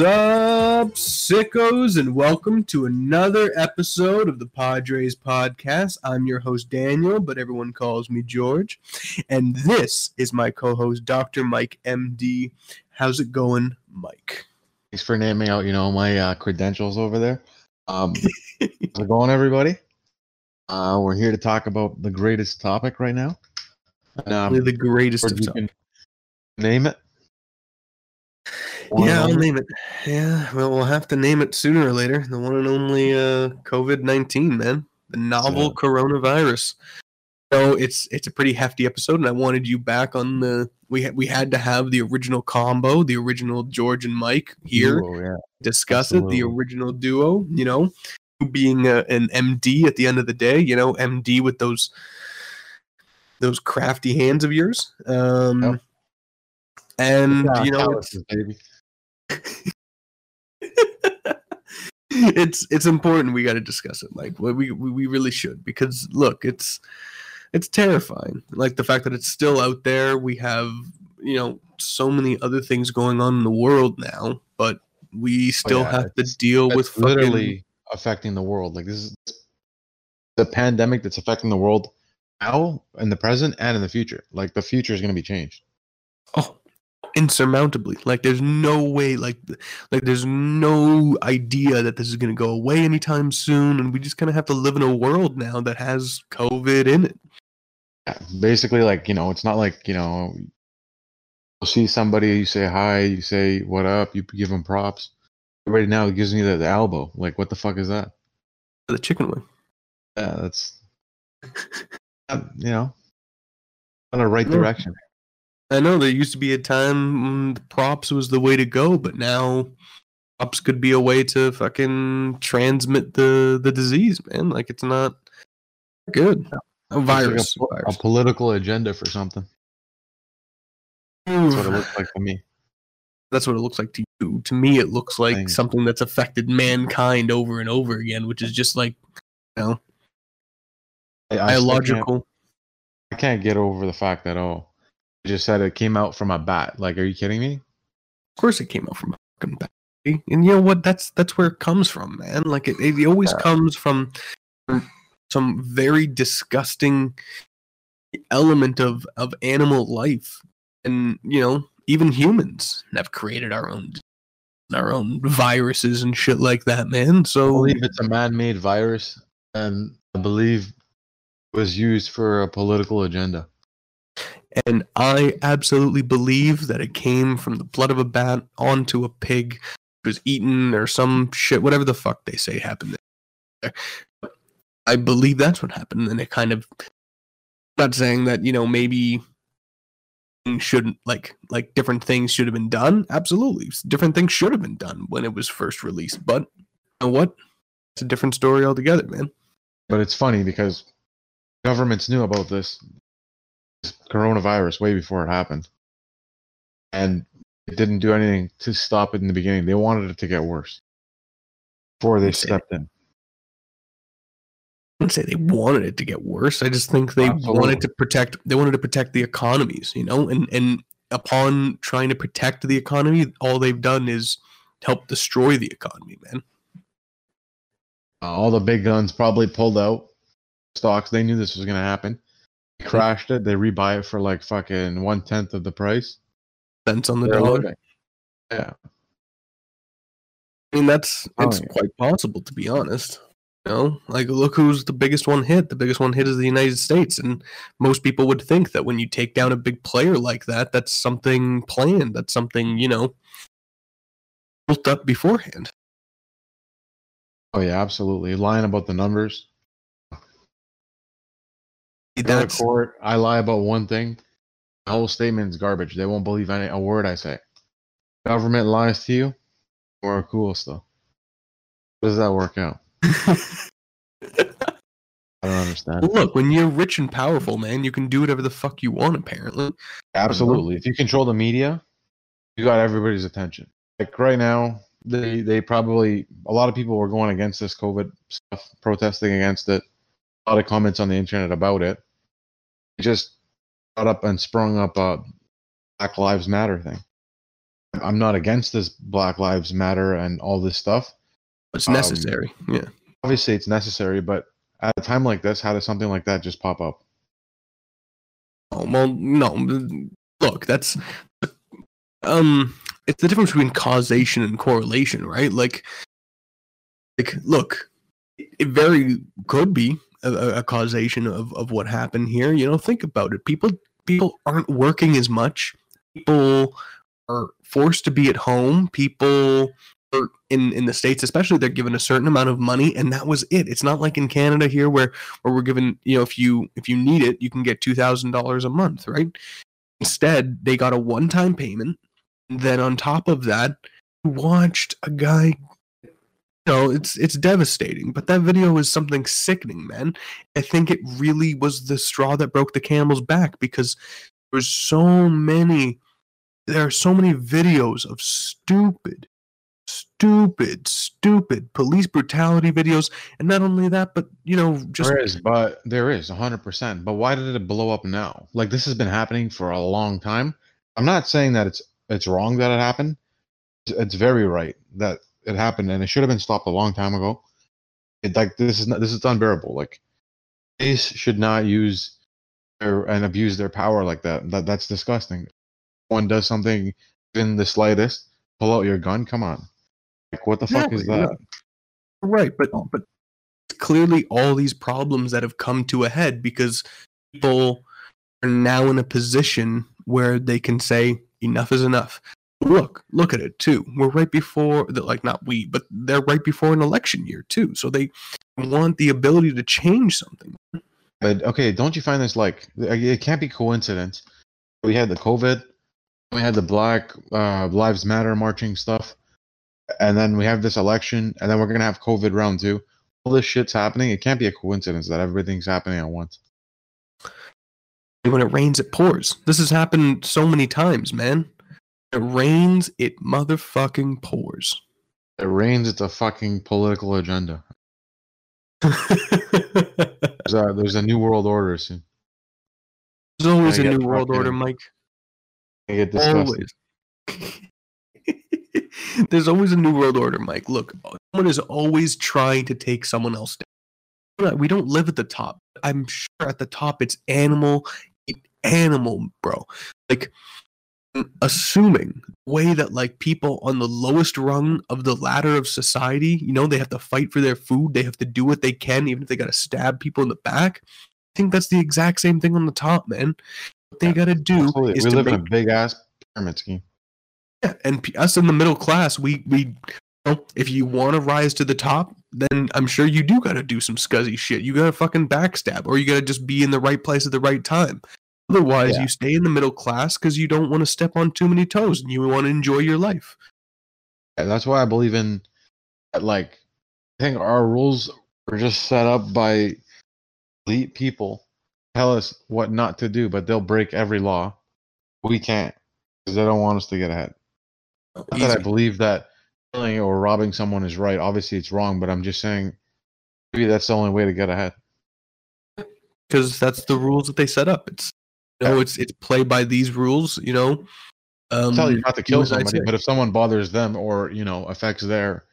Sup, sickos, and welcome to another episode of the Padres podcast. I'm your host, Daniel, but everyone calls me George. And this is my co host, Dr. Mike MD. How's it going, Mike? Thanks for naming out, you know, my uh, credentials over there. Um, how's it going, everybody? Uh, we're here to talk about the greatest topic right now. Um, the greatest of name it. Yeah, I'll name it. Yeah, well, we'll have to name it sooner or later. The one and only uh, COVID nineteen, man, the novel Yeah. coronavirus. So it's it's a pretty hefty episode, and I wanted you back on the. We had we had to have the original combo, the original George and Mike here duo, yeah. discuss it. The original duo, you know, being a, an MD at the end of the day, you know, MD with those those crafty hands of yours. Um, and you know, it's, calluses, baby. it's it's important we got to discuss it like we, we we really should because look it's it's terrifying like the fact that it's still out there we have you know so many other things going on in the world now but we oh, still Oh, yeah, have to it's- deal with It's fucking, literally affecting the world. Like this is the pandemic that's affecting the world now, in the present, and in the future. Like the future is going to be changed. Insurmountably. Like there's no way like like there's no idea that this is going to go away anytime soon and we just kind of have to live in a world now that has covid in it. Yeah, basically like you know it's not like you know you'll see somebody you say hi you say what up? You give them props. Right now it gives me the, the elbow. Like what the fuck is that? The chicken wing. Yeah that's you know. On the right Yeah. direction I know there used to be a time props was the way to go, but now props could be a way to fucking transmit the the disease, man. Like it's not good. A It's like virus. a, a political agenda for something that's what it looks like to me That's what it looks like to you. To me, it looks like Thing. something that's affected mankind over and over again, which is just like you know I, I still can't- biological. I can't get over the fact that oh just said it came out from a bat like are you kidding me Of course, it came out from a fucking battery, and you know what? That's that's where it comes from, man. Like it, it always comes from some very disgusting element of of animal life, and you know, even humans have created our own our own viruses and shit like that, man. I So believe it's a man-made virus, and I believe it was used for a political agenda. And I absolutely believe that it came from the blood of a bat onto a pig, was eaten or some shit, whatever the fuck they say happened. There. I believe that's what happened, and it kind of. Not saying that you know maybe shouldn't like like different things should have been done. Absolutely, different things should have been done when it was first released. But you know what? It's a different story altogether, man. But it's funny because governments knew about this coronavirus way before it happened, and it didn't do anything to stop it in the beginning. They wanted it to get worse before they stepped in. I wouldn't say they wanted it to get worse. I just think they Absolutely. wanted to protect. They wanted to protect the economies, you know, and and upon trying to protect the economy, all they've done is help destroy the economy, man. Uh, all the big guns probably pulled out stocks. They knew this was going to happen. Crashed it. They rebuy it for like fucking one tenth of the price. Cents on the They're dollar. living. Yeah. I mean, that's Oh, it's yeah. quite possible to be honest. You know, like look who's the biggest one hit. The biggest one hit is the United States, and most people would think that when you take down a big player like that, that's something planned. That's something you know built up beforehand. Oh yeah, absolutely. Lying about the numbers. Go to court. I lie about one thing. The whole statement is garbage. They won't believe any a word I say. Government lies to you. We're cool still. How does that work out? I don't understand. Look, when you're rich and powerful, man, you can do whatever the fuck you want. Apparently, Absolutely. If you control the media, you got everybody's attention. Like right now, they they probably a lot of people were going against this COVID stuff, protesting against it. A lot of comments on the internet about it. Just got up and sprung up a Black Lives Matter thing. I'm not against this Black Lives Matter and all this stuff. It's Um, necessary. yeah. Obviously, it's necessary, but at a time like this, how does something like that just pop up? Oh, well, no. Look, that's um, it's the difference between causation and correlation, right? Like, like, look, it very could be a, a- causation of of what happened here. You know, think about it. People people aren't working as much. People are forced to be at home. People in in the states, especially, they're given a certain amount of money, and that was it. It's not like in Canada here where where we're given, you know, if you if you need it, you can get two thousand dollars a month, right? Instead, they got a one time payment. And then on top of that, watched a guy. Know, it's it's devastating, but that video is something sickening, man. I think it really was the straw that broke the camel's back because there's so many there are so many videos of stupid stupid stupid police brutality videos and not only that but you know just there is, but there is 100%. But why did it blow up now? Like this has been happening for a long time. I'm not saying that it's it's wrong that it happened. It's very right that it happened, and it should have been stopped a long time ago. It like this is not this is unbearable. Like police should not use their and abuse their power like that. That that's disgusting. One does something in the slightest, pull out your gun. Come on, like what the fuck is that? Right, but but clearly all these problems that have come to a head because people are now in a position where they can say enough is enough. Look, look at it too. We're right before the like not we, but they're right before an election year too. So they want the ability to change something. But okay, don't you find this like it can't be coincidence? We had the COVID, we had the Black uh, Lives Matter marching stuff, and then we have this election, and then we're gonna have COVID round two. All this shit's happening. It can't be a coincidence that everything's happening at once. When it rains, it pours. This has happened so many times, man. It rains, it motherfucking pours. It rains. It's a fucking political agenda. There's a, there's a new world order soon. There's always a new world order, Mike. I get disgusted. Always. There's always a new world order, Mike. Look, someone is always trying to take someone else down. We don't live at the top. I'm sure at the top it's animal, animal, bro. Like, assuming way that like people on the lowest rung of the ladder of society, you know, they have to fight for their food. They have to do what they can, even if they got to stab people in the back. I think that's the exact same thing on the top, man. What they Yeah, got to do Absolutely. is We to live make in a big ass pyramid scheme. yeah, and p- us in the middle class, we we you know, if you want to rise to the top, then I'm sure you do got to do some scuzzy shit. You got to fucking backstab, or you got to just be in the right place at the right time. Otherwise, Yeah. you stay in the middle class because you don't want to step on too many toes and you want to enjoy your life. And that's why I believe in like I think our rules are just set up by elite people tell us what not to do, but they'll break every law. We can't because they don't want us to get ahead. Not that I believe that killing or robbing someone is right. Obviously, it's wrong, but I'm just saying maybe that's the only way to get ahead. because that's the rules that they set up. It's know, Yeah. it's it's play by these rules. You know, um, tell you not to kill somebody, but if someone bothers them or you know affects their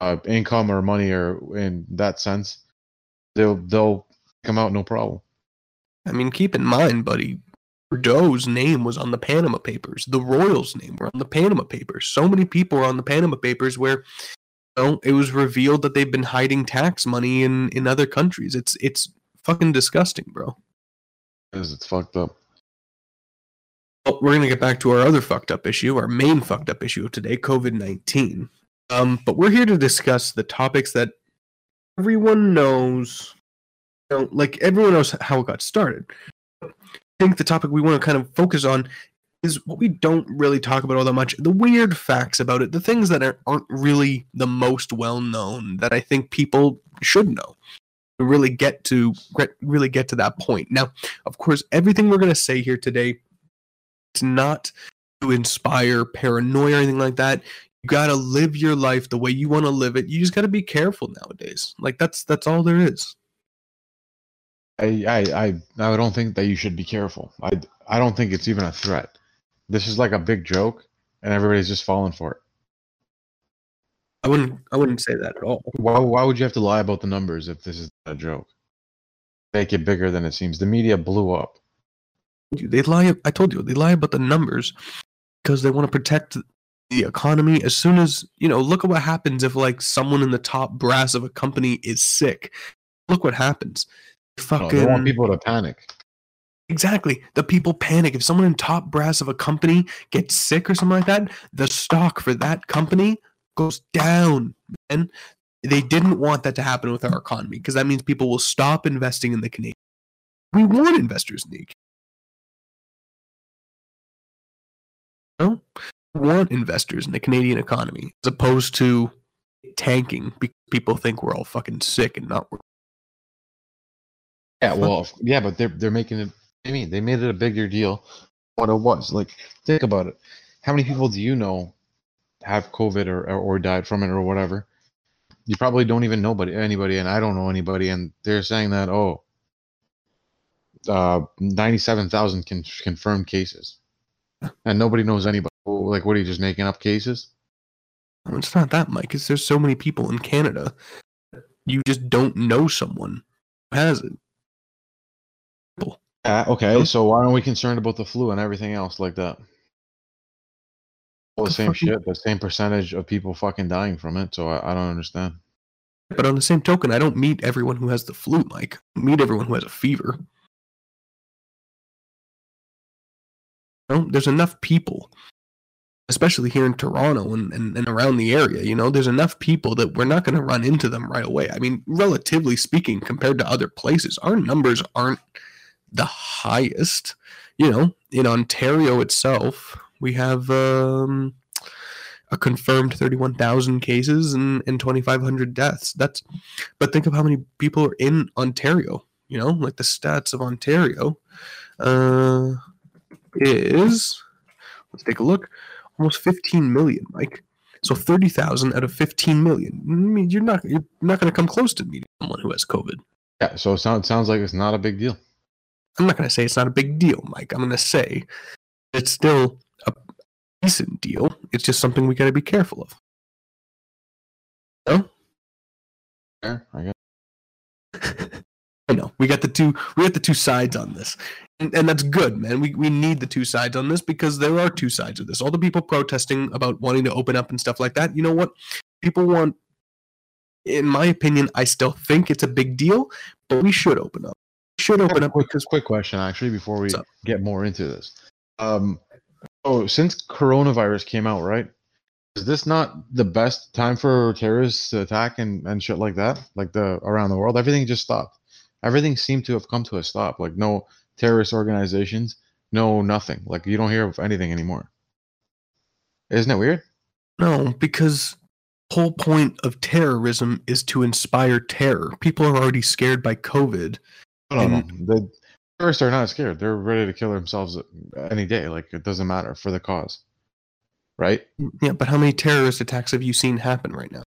uh, income or money or in that sense, they'll they'll come out no problem. I mean, keep in mind, buddy, Trudeau's name was on the Panama Papers. The Royals' name were on the Panama Papers. So many people were on the Panama Papers where you know, it was revealed that they've been hiding tax money in, in other countries. It's it's fucking disgusting, bro. Because it's fucked up. Well, we're gonna get back to our other fucked up issue, our main fucked up issue of today, COVID nineteen. Um, but we're here to discuss the topics that everyone knows. You know, like everyone knows how it got started. I think the topic we want to kind of focus on is what we don't really talk about all that much the weird facts about it, the things that are, aren't really the most well known that I think people should know really get to really get to that point. Now, of course, everything we're going to say here today it's not to inspire paranoia or anything like that. You got to live your life the way you want to live it. You just got to be careful nowadays. Like that's that's all there is. I, I I I don't think that you should be careful. I I don't think it's even a threat. This is like a big joke, and everybody's just falling for it. I wouldn't. I wouldn't say that at all. Why, why would you have to lie about the numbers if this is a joke? Make it bigger than it seems. The media blew up. They lie. I told you they lie about the numbers because they want to protect the economy. As soon as you know, look at what happens if like someone in the top brass of a company is sick. Look what happens. No, Fucking they want people to panic. Exactly. The people panic. If someone in top brass of a company gets sick or something like that, the stock for that company goes down. And they didn't want that to happen with our economy because that means people will stop investing in the Canadian. We want investors in the economy. No? We want investors in the Canadian economy as opposed to tanking because people think we're all fucking sick and not Yeah, well, yeah, but they're they're making it. I mean, they made it a bigger deal. What it was like, think about it. How many people do you know have COVID or or, or died from it or whatever? You probably don't even know anybody, anybody, and I don't know anybody, and they're saying that oh, uh, ninety-seven thousand con- confirmed cases, and nobody knows anybody. Like, what are you just making up cases? It's not that, Mike. It's there's so many people in Canada. You just don't know someone who has it. Uh, okay, so why aren't we concerned about the flu and everything else like that? Well, the The same fucking- shit, the same percentage of people fucking dying from it. So I, I don't understand. But on the same token, I don't meet everyone who has the flu, Mike. I meet everyone who has a fever. No, there's enough people, especially here in Toronto and, and, and around the area. You know, there's enough people that we're not going to run into them right away. I mean, relatively speaking, compared to other places, our numbers aren't the highest. You know, in Ontario itself, we have um, a confirmed 31,000 cases and, and 2,500 deaths. That's, but think of how many people are in Ontario. You know, like the stats of Ontario uh, is, let's take a look, almost 15 million, Mike. So 30,000 out of 15 million. I mean, you're not you're not going to come close to meeting someone who has COVID. Yeah, so it sounds sounds like it's not a big deal. I'm not going to say it's not a big deal, Mike. I'm going to say it's still decent deal. It's just something we got to be careful of. No? Yeah, I guess. I know we got the two we got the two sides on this, and, and that's good, man. We we need the two sides on this because there are two sides of this. All the people protesting about wanting to open up and stuff like that. You know what? People want. In my opinion, I still think it's a big deal, but we should open up. We should open up quick, because quick question actually before we get more into this. Um, oh, since coronavirus came out, right? Is this not the best time for terrorists to attack and, and shit like that? Like the around the world, everything just stopped. Everything seemed to have come to a stop. Like no terrorist organizations, no nothing. Like you don't hear of anything anymore. Isn't it weird? no, because whole point of terrorism is to inspire terror. People are already scared by COVID. No, no, no. The terrorists are not scared. They're ready to kill themselves any day. Like it doesn't matter for the cause, right? Yeah, but how many terrorist attacks have you seen happen right now?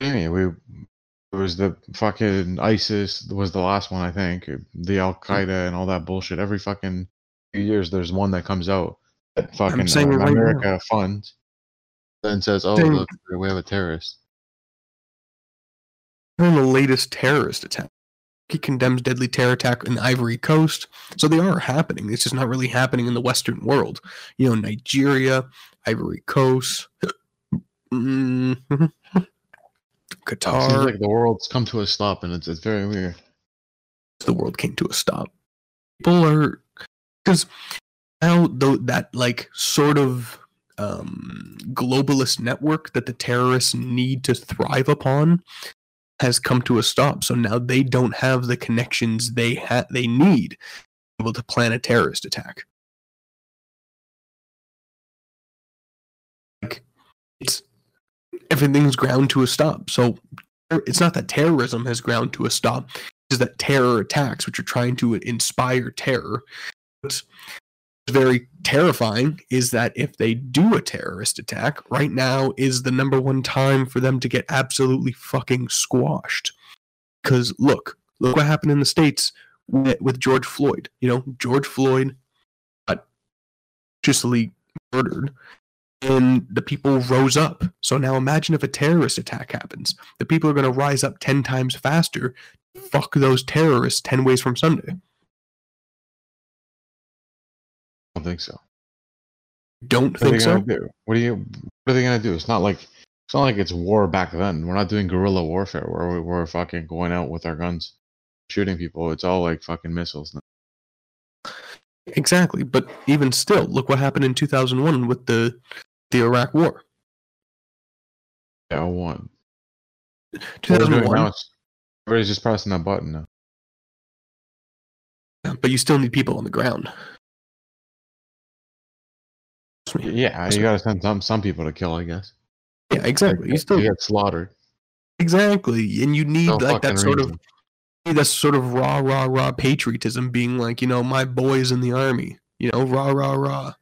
Yeah, we it was the fucking ISIS was the last one I think. The Al Qaeda and all that bullshit. Every fucking few years there's one that comes out that fucking uh, right now. America funds, then says, "Oh, look, we have a terrorist." on the latest terrorist attack. He condemns deadly terror attack in the Ivory Coast. So they are happening. It's just not really happening in the Western world. You know, Nigeria, Ivory Coast, It Qatar. seems like the world's come to a stop, and it's it's very weird. the world came to a stop. People are because now though that like sort of um, globalist network that the terrorists need to thrive upon has come to a stop. So now they don't have the connections they ha- they need to able to plan a terrorist attack. Like it's everything's ground to a stop. So it's not that terrorism has ground to a stop is that terror attacks, which are trying to inspire terror. Very terrifying is that if they do a terrorist attack, right now is the number one time for them to get absolutely fucking squashed. Because look, look what happened in the States with, with George Floyd. You know, George Floyd got justly murdered, and the people rose up. So now imagine if a terrorist attack happens. The people are going to rise up 10 times faster. Fuck those terrorists 10 ways from Sunday. Don't think so. Don't What think so? do? What are you? What are they gonna do? It's not like it's not like it's war back then. We're not doing guerrilla warfare where we- we're fucking going out with our guns, shooting people. It's all like fucking missiles. now. Exactly. But even still, look what happened in 2001 with the the Iraq War. Yeah, one. What we're doing 2001, everybody's just pressing that button now. but you still need people on the ground. Me. Yeah, you gotta send some some people to kill, I guess. Yeah, exactly. You still you get slaughtered. exactly, and you need No like that sort of reason. that sort of raw, raw, raw patriotism, being like, you know, my boys in the army, you know, rah, rah, rah.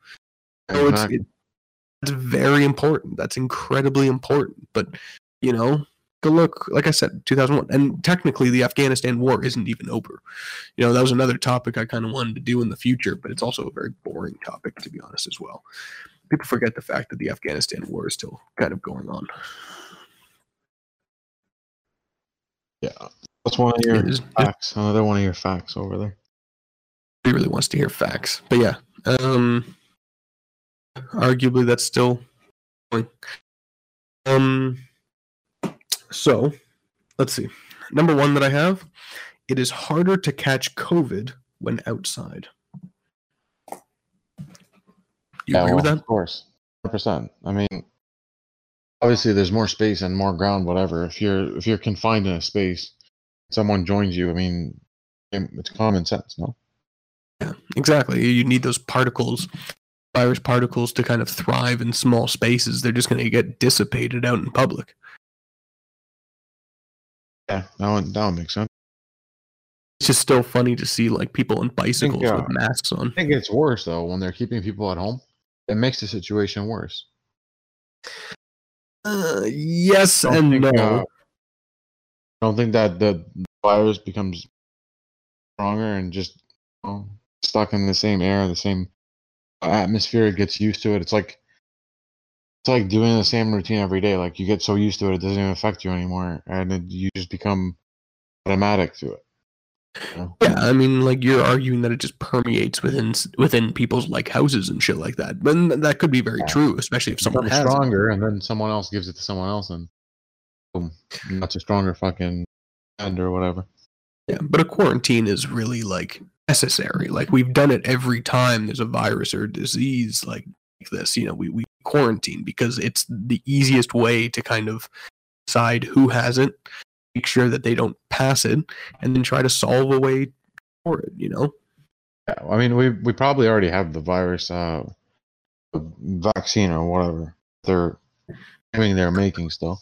So it's, it, it's very important. That's incredibly important. But you know, go look, like I said, 2001, and technically the Afghanistan war isn't even over. You know, that was another topic I kind of wanted to do in the future, but it's also a very boring topic to be honest as well. People forget the fact that the Afghanistan war is still kind of going on. yeah, that's one of your It is- it facts. Another one of your facts over there. He really wants to hear facts. But yeah, um, arguably that's still going. Um, so let's see. Number one that I have, it is harder to catch COVID when outside. You yeah, agree with that? Of course, hundred percent. I mean, obviously, there's more space and more ground, whatever. If you're if you're confined in a space, someone joins you. I mean, it's common sense, no? Yeah, exactly. You need those particles, virus particles, to kind of thrive in small spaces. They're just going to get dissipated out in public. Yeah, that one that one makes sense. It's just still funny to see like people on bicycles uh, with masks on. I think it's worse though when they're keeping people at home. It makes the situation worse. Uh, yes and think, no. uh, I don't think that the virus becomes stronger and just you know, stuck in the same air, the same atmosphere. It gets used to it. It's like it's like doing the same routine every day. Like you get so used to it, it doesn't even affect you anymore, and it, you just become automatic to it. you know? yeah, I mean, like you're arguing that it just permeates within within people's like houses and shit like that. But that could be very Yeah. true, especially if someone has. it. stronger, and then someone else gives it to someone else, and boom, that's a stronger fucking end or whatever. Yeah, but a quarantine is really like necessary. Like we've done it every time there's a virus or disease like this. You know, we we quarantine because it's the easiest way to kind of decide who has it, make sure that they don't pass it, and then try to solve a way for it. You know. Yeah, I mean, we we probably already have the virus uh, vaccine or whatever they're claiming they're making still.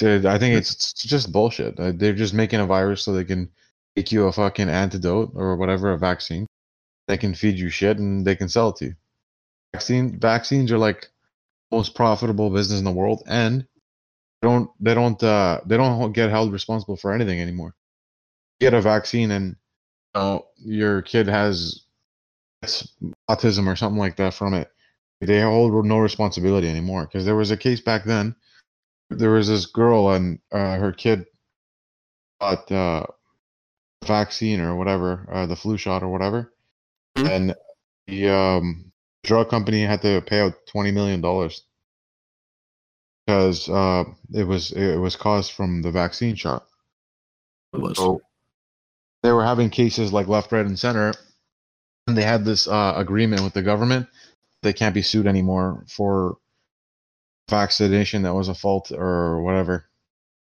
I think it's, it's just bullshit. Uh, They're just making a virus so they can make you a fucking antidote or whatever, a vaccine. They can feed you shit and they can sell it to you. Vaccine vaccines are like most profitable business in the world, and they don't they don't uh, they don't get held responsible for anything anymore. You get a vaccine and know, your kid has autism or something like that from it, they hold no responsibility anymore. Because there was a case back then. There was this girl and uh, her kid got uh, vaccine or whatever, uh, the flu shot or whatever, Mhm. and the um, drug company had to pay out twenty million dollars because uh, it was it was caused from the vaccine shot. It was. So they were having cases like left, right, and center, and they had this uh, agreement with the government. They can't be sued anymore for vaccination that was a fault or whatever.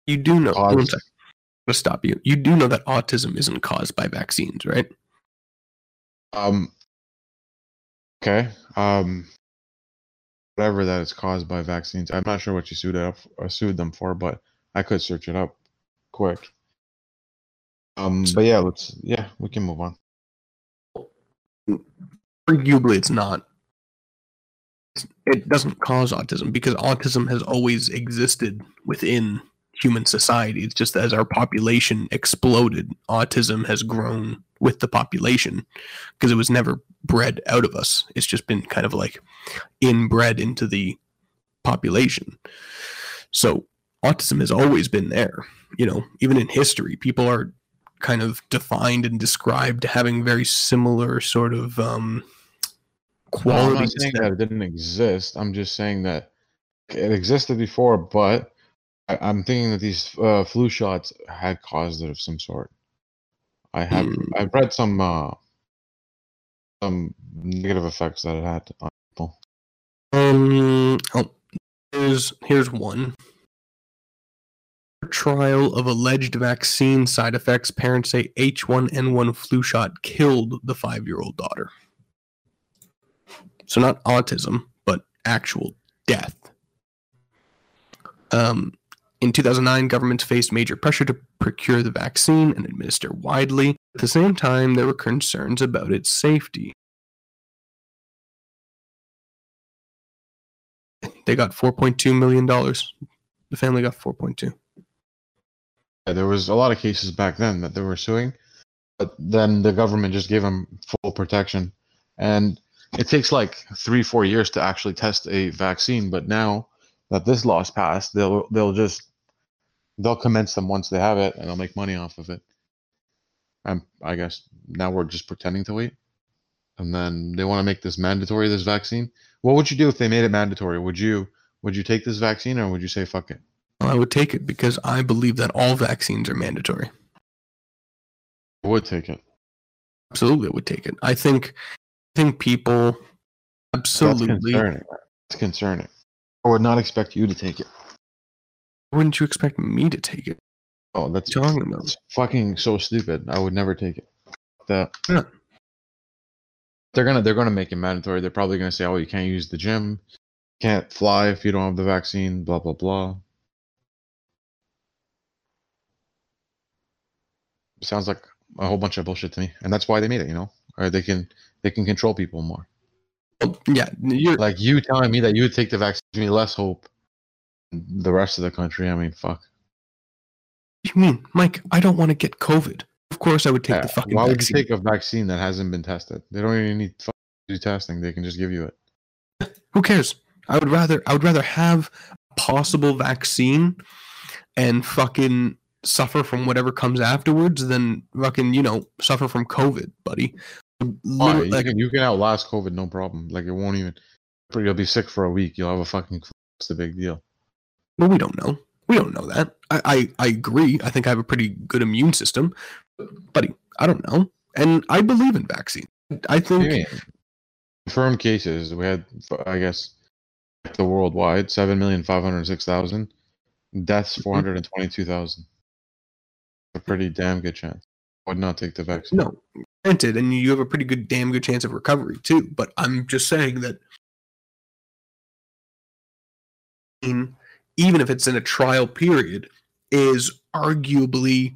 You do know. One Caused- sec. I'm gonna stop you. You do know that autism isn't caused by vaccines, right? Um. Okay. Um. Whatever that is caused by vaccines. I'm not sure what you sued up uh, sued them for, but I could search it up quick. Um. But yeah, let's. Yeah, we can move on. arguably it's not it doesn't cause autism because autism has always existed within human society it's just as our population exploded autism has grown with the population because it was never bred out of us. It's just been kind of like inbred into the population. So autism has always been there. You know, even in history, people are kind of defined and described having very similar sort of um, Well, I'm not saying that- that it didn't exist. I'm just saying that it existed before, but I, I'm thinking that these uh, flu shots had caused it of some sort. I have Hmm. I've read some uh, some negative effects that it had on people. Um, oh, here's here's one. Trial of alleged vaccine side effects. Parents say H1N1 flu shot killed the five-year-old daughter. So not autism, but actual death. Um, in 2009, governments faced major pressure to procure the vaccine and administer widely. At the same time, there were concerns about its safety. They got 4.2 million dollars. The family got 4.2. Yeah, there was a lot of cases back then that they were suing, but then the government just gave them full protection, and it takes like three, four years to actually test a vaccine. But now that this law's passed, they'll they'll just they'll commence them once they have it, and they'll make money off of it. And I guess now we're just pretending to wait, and then they want to make this mandatory. This vaccine. What would you do if they made it mandatory? Would you would you take this vaccine, or would you say fuck it? I would take it because I believe that all vaccines are mandatory. I would take it. Absolutely, I would take it. I think, I think people That's absolutely. concerning. That's concerning. I would not expect you to take it. Wouldn't you expect me to take it? Oh, that's What are you talking about? fucking so stupid. I would never take it. That Yeah. they're gonna they're gonna make it mandatory. They're probably gonna say, "Oh, you can't use the gym, can't fly if you don't have the vaccine." Blah blah blah. Sounds like a whole bunch of bullshit to me, and that's why they made it. You know, or they can they can control people more. Yeah, you're Like you telling me that you would take the vaccine gives me less hope. The rest of the country, I mean, fuck. Do you mean, Mike? I don't want to get COVID. Of course, I would take Yeah, the fucking Why would vaccine. you take a vaccine that hasn't been tested? They don't even need to do testing. They can just give you it. Who cares? I would rather I would rather have a possible vaccine and fucking suffer from whatever comes afterwards than fucking you know suffer from COVID, buddy. Oh, why? Literally, You, like, can, you can outlast COVID, no problem. Like it won't even. You'll be sick for a week. You'll have a fucking. What's the big deal? well, we don't know. We don't know that. I, I I agree. I think I have a pretty good immune system, buddy. I don't know, and I believe in vaccine. I think. Confirmed cases. We had, I guess, the worldwide seven million five hundred six thousand. Deaths Mm-hmm. four hundred and twenty-two thousand. A pretty damn good chance. I would not take the vaccine. No, granted, and you have a pretty good, damn good chance of recovery too. But I'm just saying that, even if it's in a trial period, is arguably,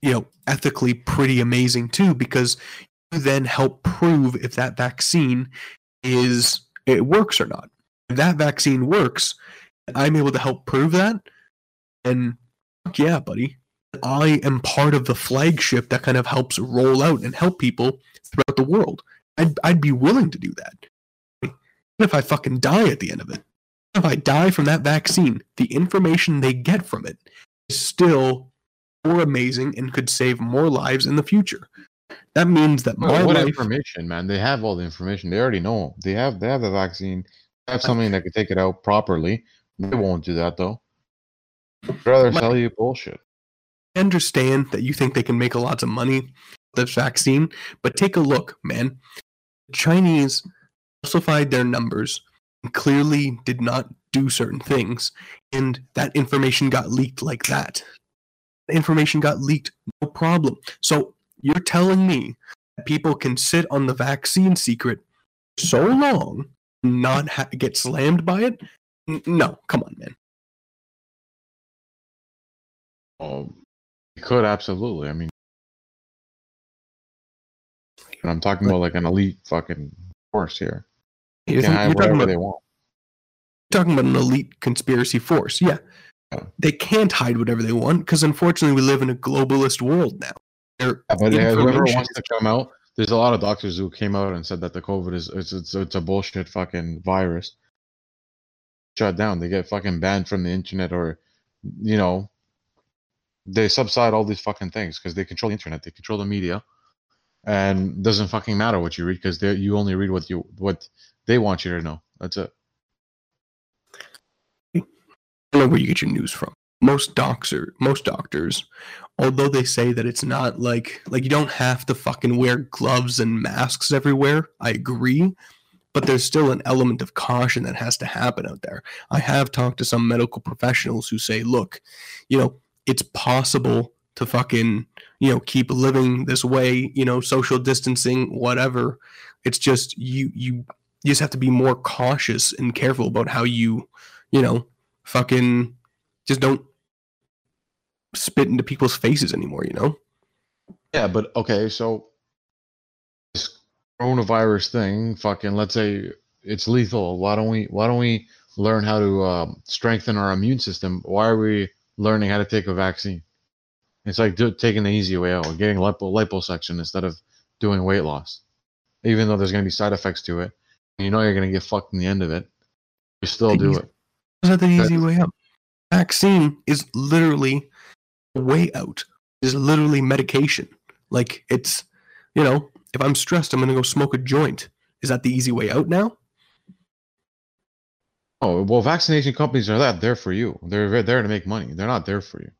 you know, ethically pretty amazing too, because you then help prove if that vaccine is it works or not. If that vaccine works, I'm able to help prove that, and fuck yeah, buddy, I am part of the flagship that kind of helps roll out and help people throughout the world. I'd, I'd be willing to do that. Even if I fucking die at the end of it. If I die from that vaccine, the information they get from it is still more amazing and could save more lives in the future. That means that my What, life. information, man? They have all the information. They already know. They have they have the vaccine. They have something that could take it out properly. They won't do that though. They'd rather My- sell you bullshit. I understand that you think they can make a lot of money with this vaccine, but take a look, man. The Chinese falsified their numbers clearly did not do certain things, and that information got leaked like that. The information got leaked, no problem. So you're telling me that people can sit on the vaccine secret so long and not ha- get slammed by it? N- No, come on, man. Oh, you could absolutely. I mean, and I'm talking about like an elite fucking force here. You're, can think- hide you're talking whatever about they want. talking about an elite conspiracy force. Yeah. Yeah. They can't hide whatever they want because unfortunately we live in a globalist world now. Yeah, but uh, whoever wants to come out, there's a lot of doctors who came out and said that the COVID is it's it's, it's a bullshit fucking virus. Shut down. They get fucking banned from the internet, or you know, they subside all these fucking things because they control the internet, they control the media, and doesn't fucking matter what you read because you only read what you what they want you to know. That's it. I don't know where you get your news from. Most doctor, most doctors, although they say that it's not like like you don't have to fucking wear gloves and masks everywhere. I agree, but there's still an element of caution that has to happen out there. I have talked to some medical professionals who say, look, you know, it's possible to fucking, you know, keep living this way, you know, social distancing, whatever. It's just you you you just have to be more cautious and careful about how you, you know, fucking just don't spit into people's faces anymore, you know? Yeah, but okay, so this coronavirus thing, fucking let's say it's lethal. Why don't we why don't we learn how to um, strengthen our immune system? Why are we learning how to take a vaccine? It's like do, taking the easy way out, getting lipo liposuction instead of doing weight loss. Even though there's going to be side effects to it, you know you're going to get fucked in the end of it. You still do it. Is that the easy way out? Vaccine is literally way out. Is literally medication. Like it's, you know, if I'm stressed, I'm gonna go smoke a joint. Is that the easy way out now? Oh well, vaccination companies are that there for you. They're there to make money. They're not there for you.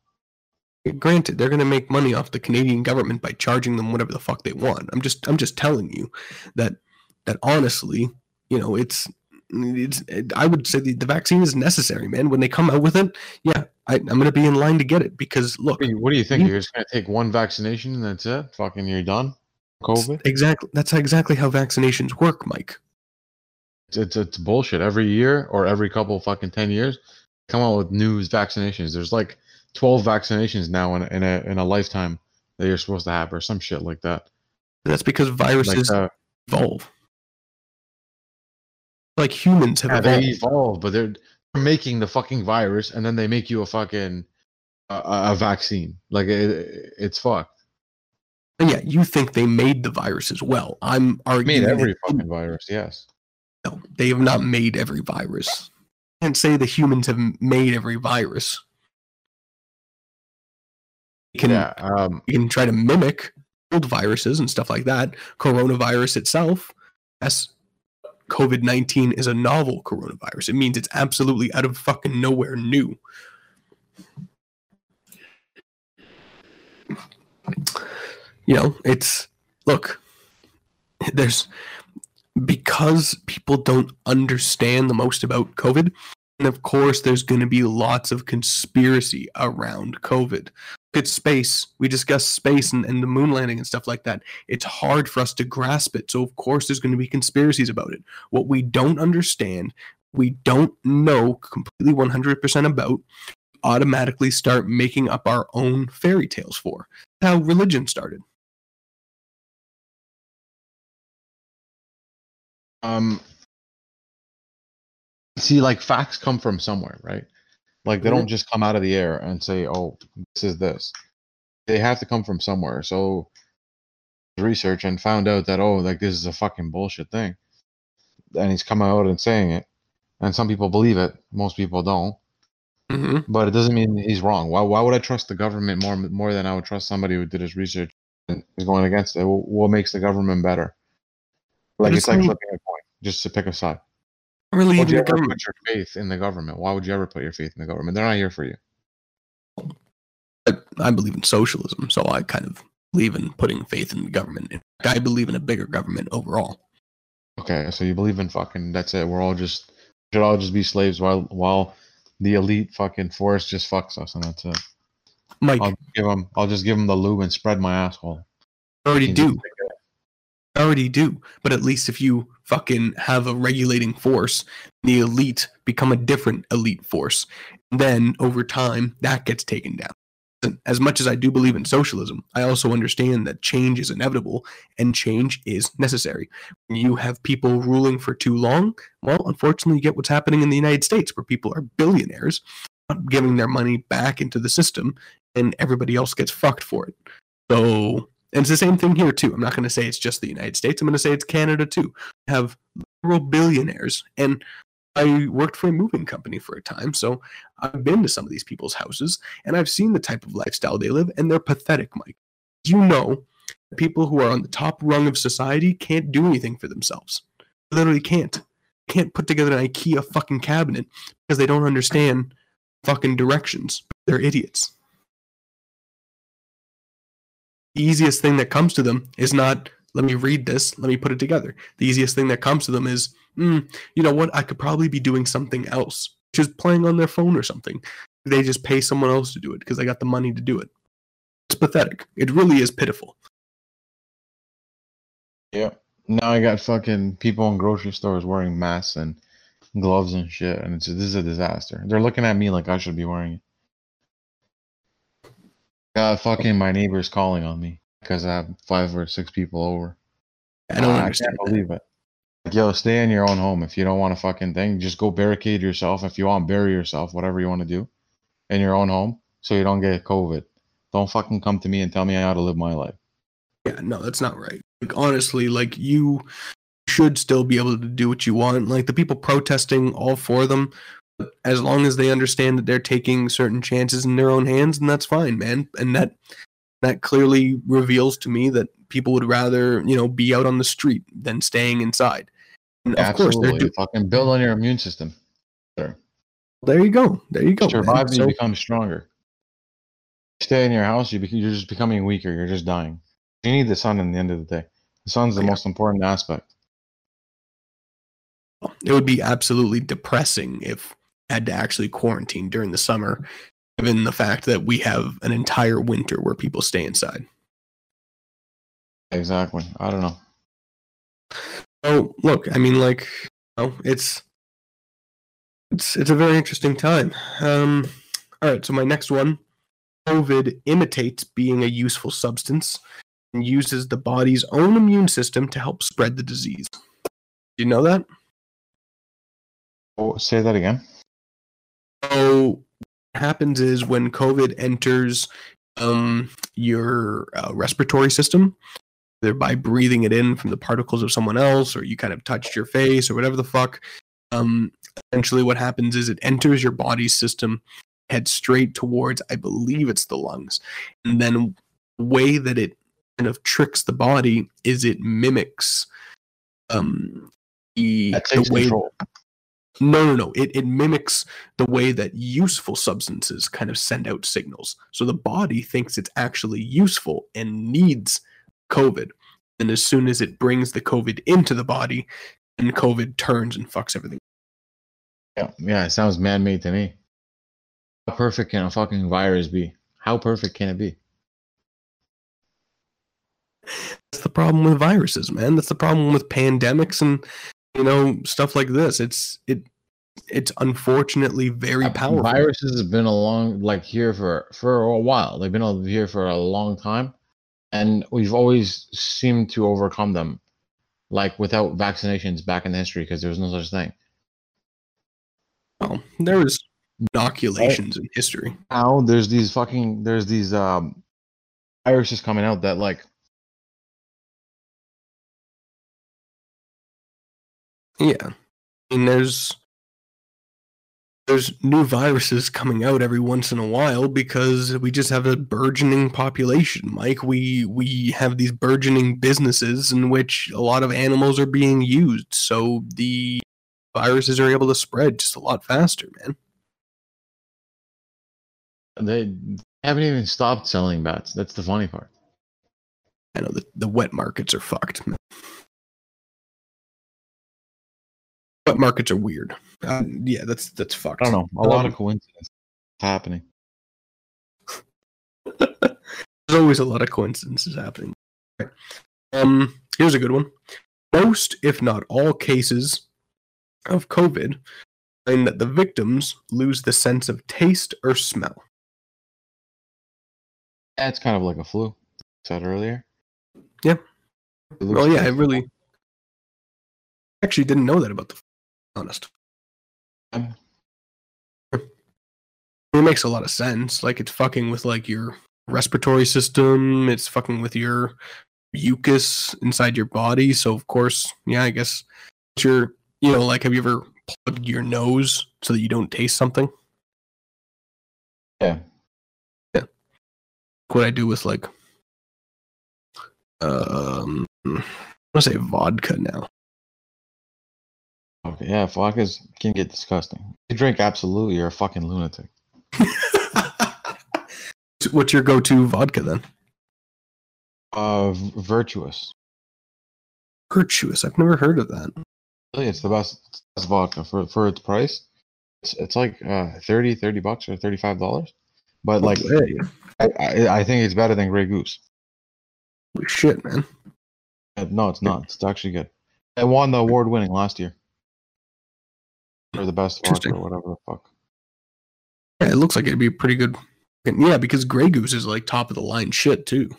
Granted, they're gonna make money off the Canadian government by charging them whatever the fuck they want. I'm just, I'm just telling you that, that honestly, you know, it's it's I would say the, the vaccine is necessary, man. When they come out with it, yeah, I, am gonna be in line to get it because look. What do you think? You're just gonna take one vaccination and that's it? Fucking, you're done. COVID. Exactly. That's exactly how vaccinations work, Mike. It's, it's it's bullshit. Every year or every couple fucking ten years, come out with new vaccinations. There's like twelve vaccinations now in a, in a in a lifetime that you're supposed to have, or some shit like that. That's because viruses like, uh, evolve like humans have yeah, evolved. They evolved, but they're making the fucking virus, and then they make you a fucking uh, a vaccine. Like it, it's fucked. And yeah, you think they made the virus as well? I'm arguing made every fucking virus. Yes. No, they have not made every virus. I can't say the humans have made every virus. You can, yeah, um, you can try to mimic old viruses and stuff like that. Coronavirus itself, yes, COVID 19 is a novel coronavirus. It means it's absolutely out of fucking nowhere new. You know, it's look, there's because people don't understand the most about COVID, and of course, there's going to be lots of conspiracy around COVID at space. We discuss space and, and the moon landing and stuff like that. It's hard for us to grasp it. So, of course, there's going to be conspiracies about it. What we don't understand, we don't know completely 100% about, automatically start making up our own fairy tales for. How religion started. Um, see, like facts come from somewhere, right? Like they don't mm-hmm. just come out of the air and say, "Oh, this is this." They have to come from somewhere. So research and found out that oh, like this is a fucking bullshit thing. And he's coming out and saying it. And some people believe it, most people don't. Mm-hmm. But it doesn't mean he's wrong. Why why would I trust the government more more than I would trust somebody who did his research and is going against it? What makes the government better? Like it's like flipping a coin, just to pick a side really would you ever government. put your faith in the government? Why would you ever put your faith in the government? They're not here for you. I, I believe in socialism, so I kind of believe in putting faith in the government. I believe in a bigger government overall. Okay, so you believe in fucking that's it. We're all just should all just be slaves while while the elite fucking force just fucks us, and that's it. Mike, I'll give them. I'll just give them the lube and spread my asshole. I Already do already do. But at least if you fucking have a regulating force, the elite become a different elite force. Then over time, that gets taken down. As much as I do believe in socialism, I also understand that change is inevitable and change is necessary. When you have people ruling for too long, well, unfortunately, you get what's happening in the United States where people are billionaires, giving their money back into the system, and everybody else gets fucked for it. So And it's the same thing here too. I'm not going to say it's just the United States. I'm going to say it's Canada too. We have literal billionaires, and I worked for a moving company for a time, so I've been to some of these people's houses and I've seen the type of lifestyle they live, and they're pathetic, Mike. You know, people who are on the top rung of society can't do anything for themselves. They literally can't. Can't put together an IKEA fucking cabinet because they don't understand fucking directions. They're idiots. Easiest thing that comes to them is not, let me read this, let me put it together. The easiest thing that comes to them is, mm, you know what, I could probably be doing something else, just playing on their phone or something. They just pay someone else to do it because they got the money to do it. It's pathetic. It really is pitiful. Yeah. Now I got fucking people in grocery stores wearing masks and gloves and shit, and it's this is a disaster. They're looking at me like I should be wearing it. God, fucking my neighbor's calling on me because I have five or six people over. I don't uh, I understand. can't believe it. Like, yo, stay in your own home. If you don't want a fucking thing, just go barricade yourself. If you want, bury yourself, whatever you want to do in your own home so you don't get COVID. Don't fucking come to me and tell me how to live my life. Yeah, no, that's not right. Like honestly, like you should still be able to do what you want. Like the people protesting, all for them, as long as they understand that they're taking certain chances in their own hands, and that's fine, man. And that that clearly reveals to me that people would rather, you know, be out on the street than staying inside. And of course, they're do- fucking build on your immune system. Sure. there. You go. There you go. Survive and So- you become stronger. Stay in your house, you bec- you're just becoming weaker. You're just dying. You need the sun in the end of the day. The sun's the Yeah. most important aspect. it would be absolutely depressing if had to actually quarantine during the summer, given the fact that we have an entire winter where people stay inside. Exactly. I don't know. Oh, look, I mean, like, you know, it's it's it's a very interesting time. Um, all right, so my next one, COVID imitates being a useful substance and uses the body's own immune system to help spread the disease. Do you know that? Oh, say that again. So what happens is when COVID enters um, your uh, respiratory system, either by breathing it in from the particles of someone else, or you kind of touched your face, or whatever the fuck. Um, essentially, what happens is it enters your body's system, heads straight towards, I believe it's the lungs, and then the way that it kind of tricks the body is it mimics um, the, the way control. No, no, no. It, it mimics the way that useful substances kind of send out signals. So the body thinks it's actually useful and needs COVID. And as soon as it brings the COVID into the body, and COVID turns and fucks everything. Yeah, yeah, it sounds man-made to me. How perfect can a fucking virus be? How perfect can it be? That's the problem with viruses, man. That's the problem with pandemics and you know stuff like this. It's it it's unfortunately very Uh, powerful. Viruses have been along like here for for a while. They've been here for a long time, and we've always seemed to overcome them, like without vaccinations back in the history, because there was no such thing. Well, there was inoculations in history. Now there's these fucking there's these um viruses coming out that like Yeah. Mean there's there's new viruses coming out every once in a while because we just have a burgeoning population. Mike, we we have these burgeoning businesses in which a lot of animals are being used. So the viruses are able to spread just a lot faster, man. they haven't even stopped selling bats. That's the funny part. I know the, the wet markets are fucked. man. Wet markets are weird. Uh, yeah, that's that's fucked. I don't know. A lot Um, of coincidence happening. There's always a lot of coincidences happening. Um, here's a good one. Most, if not all, cases of COVID find that the victims lose the sense of taste or smell. That's kind of like a flu. Said earlier. Yeah. You Well, yeah, I really actually didn't know that about the. Honest, Um, it makes a lot of sense. Like it's fucking with like your respiratory system. It's fucking with your mucus inside your body. So of course, yeah, I guess you're you know like have you ever plugged your nose so that you don't taste something? Yeah. Yeah. What I do with like um I want to say vodka now. Okay, yeah, vodkas can get disgusting. You drink absolutely, you're a fucking lunatic. What's your go-to vodka then? Uh, virtuous. Virtuous. I've never heard of that. Really, it's the best, best vodka for for its price. It's it's like uh 30, 30 bucks or thirty five dollars. But like, I, I I think it's better than Grey Goose. holy shit, man. Uh, No, it's not. It's actually good. It won the award winning last year for the best vodka or whatever the fuck. Yeah, it looks like it'd be pretty good. Yeah, because Grey Goose is like top of the line shit too.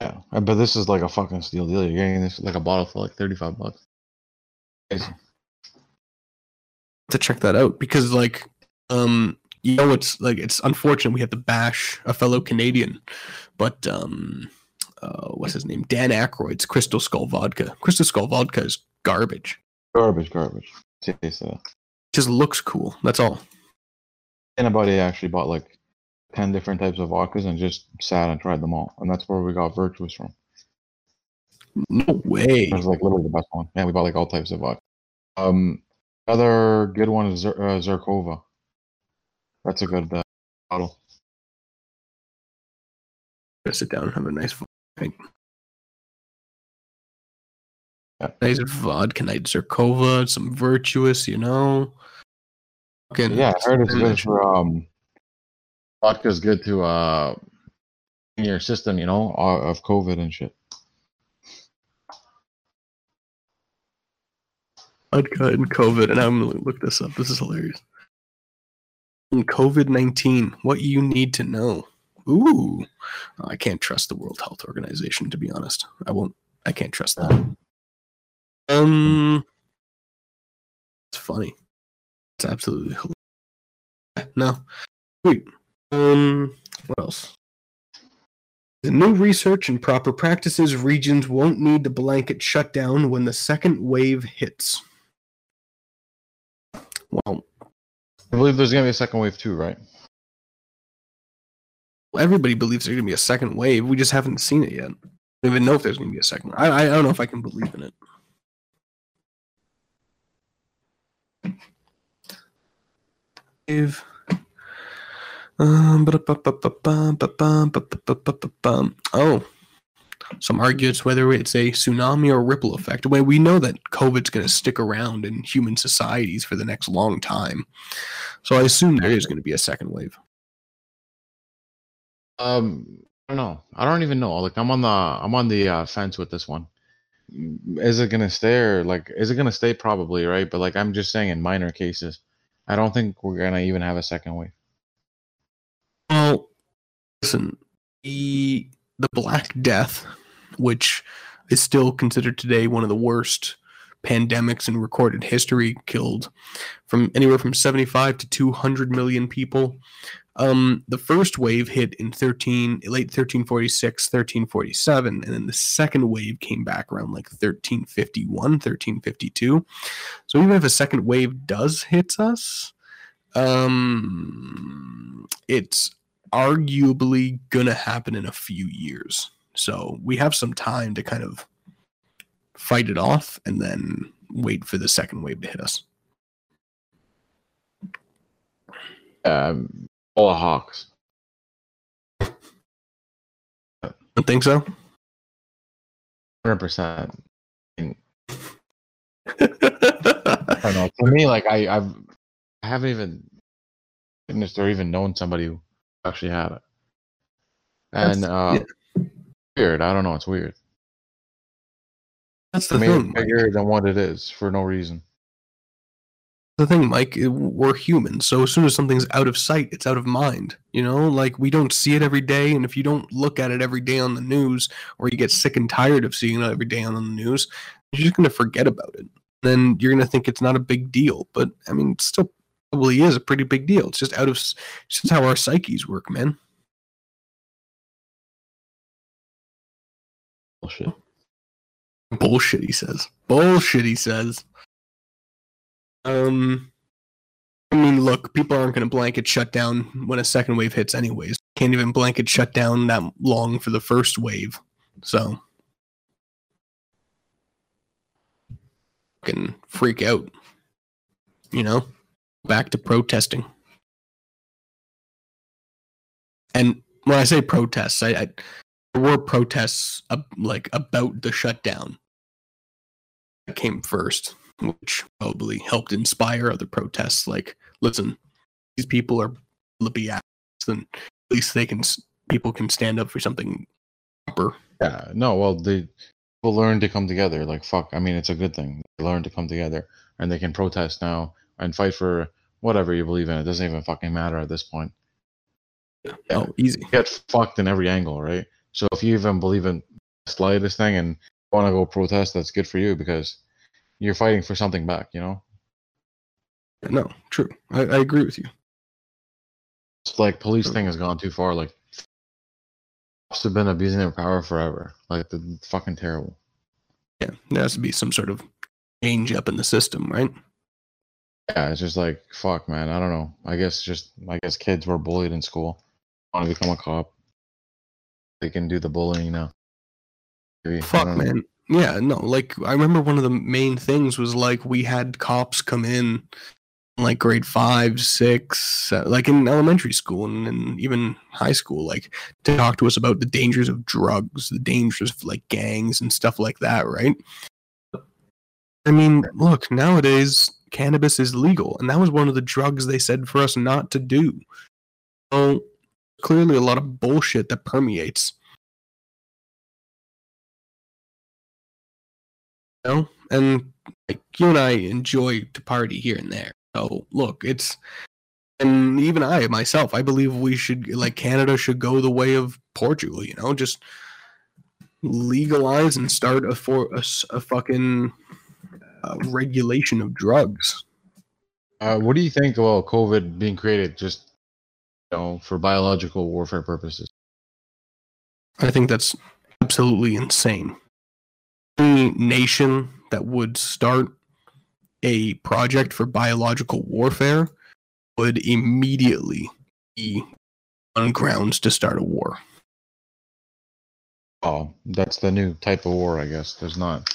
Yeah, uh, but this is like a fucking steal deal. You're getting this like a bottle for like thirty five bucks. Crazy. to check that out because like um you know it's like it's unfortunate we have to bash a fellow Canadian, but um uh what's his name? Dan Aykroyd's Crystal Skull vodka. Crystal Skull vodka is garbage. Garbage, garbage. Taste of it. Just looks cool. That's all. Anybody actually bought like ten different types of vodkas and just sat and tried them all, and that's where we got Virtuous from. No way. It was like literally the best one. Yeah, we bought like all types of vodka. Um, other good one is Zer- uh, Zirkova. That's a good uh, bottle. Gonna sit down and have a nice drink. Nice vodka night, Zirkova, some virtuous, you know. Fucking Yeah, I heard it's good for um. Vodka's good to uh, in your system, you know, uh, of COVID and shit. vodka and COVID, and I'm gonna look this up. This is hilarious. In COVID nineteen, what you need to know. Ooh, I can't trust the World Health Organization to be honest. I won't. I can't trust that. Um, it's funny. It's absolutely hilarious. No, wait. Um, what else? The new research and proper practices, regions won't need the blanket shutdown when the second wave hits. Well, I believe there's gonna be a second wave too, right? everybody believes there's going to be a second wave. We just haven't seen it yet. I don't even know if there's going to be a second. I, I don't know if I can believe in it. Um. Oh, some argue whether it's a tsunami or ripple effect. Well, we know that COVID's going to stick around in human societies for the next long time. So I assume there is going to be a second wave. Um, I don't know. I don't even know. Like, I'm on the I'm on the uh, fence with this one. Is it gonna stay or like is it gonna stay? Probably, right? But like, I'm just saying, in minor cases, I don't think we're gonna even have a second wave. Well, listen, the the Black Death, which is still considered today one of the worst pandemics in recorded history, killed from anywhere from 75 to 200 million people. Um, the first wave hit in 13 late 1346, 1347, and then the second wave came back around like 1351, 1352. So even if a second wave does hit us, um, it's arguably gonna happen in a few years. So we have some time to kind of fight it off and then wait for the second wave to hit us. Um, all the hawks. I think so. Hundred percent. I don't know. For me, like I, I've, I haven't even witnessed or even known somebody who actually had it. And That's- uh, weird. I don't know. It's weird. That's the made thing. it bigger than what it is for no reason. The thing, Mike. We're humans, so as soon as something's out of sight, it's out of mind. You know, like we don't see it every day, and if you don't look at it every day on the news, or you get sick and tired of seeing it every day on the news, you're just gonna forget about it. Then you're gonna think it's not a big deal, but I mean, it still probably is a pretty big deal. It's just out of, it's just how our psyches work, man. Bullshit. Bullshit, he says. Bullshit, he says. Um, I mean, look, people aren't going to blanket shut down when a second wave hits, anyways. Can't even blanket shut down that long for the first wave. So, can freak out. You know, back to protesting. And when I say protests, I, I there were protests uh, like about the shutdown that came first, which probably helped inspire other protests. Like, listen, these people are be asked, and at least they can people can stand up for something proper. Yeah, no, well, they will learn to come together. Like, fuck, I mean, it's a good thing. They learn to come together, and they can protest now and fight for whatever you believe in. It doesn't even fucking matter at this point. Yeah. Oh, easy. You get fucked in every angle, right? So if you even believe in the slightest thing and want to go protest, that's good for you because you're fighting for something back, you know? No, true. I, I agree with you. It's like police thing has gone too far. Like, cops have been abusing their power forever. Like, the fucking terrible. Yeah, there has to be some sort of change up in the system, right? Yeah, it's just like fuck, man. I don't know. I guess just I guess kids were bullied in school. Want to become a cop? They can do the bullying now. Maybe, fuck, man. Yeah, no. Like I remember one of the main things was like we had cops come in, like grade five, six, like in elementary school and, and even high school, like to talk to us about the dangers of drugs, the dangers of like gangs and stuff like that, right? I mean, look, nowadays cannabis is legal, and that was one of the drugs they said for us not to do. So clearly, a lot of bullshit that permeates. Know? and like, you and I enjoy to party here and there. So look, it's and even I myself, I believe we should like Canada should go the way of Portugal. You know, just legalize and start a for a, a fucking uh, regulation of drugs. Uh, what do you think about COVID being created just you know for biological warfare purposes? I think that's absolutely insane. Any nation that would start a project for biological warfare would immediately be on grounds to start a war. Oh, that's the new type of war, I guess. There's not.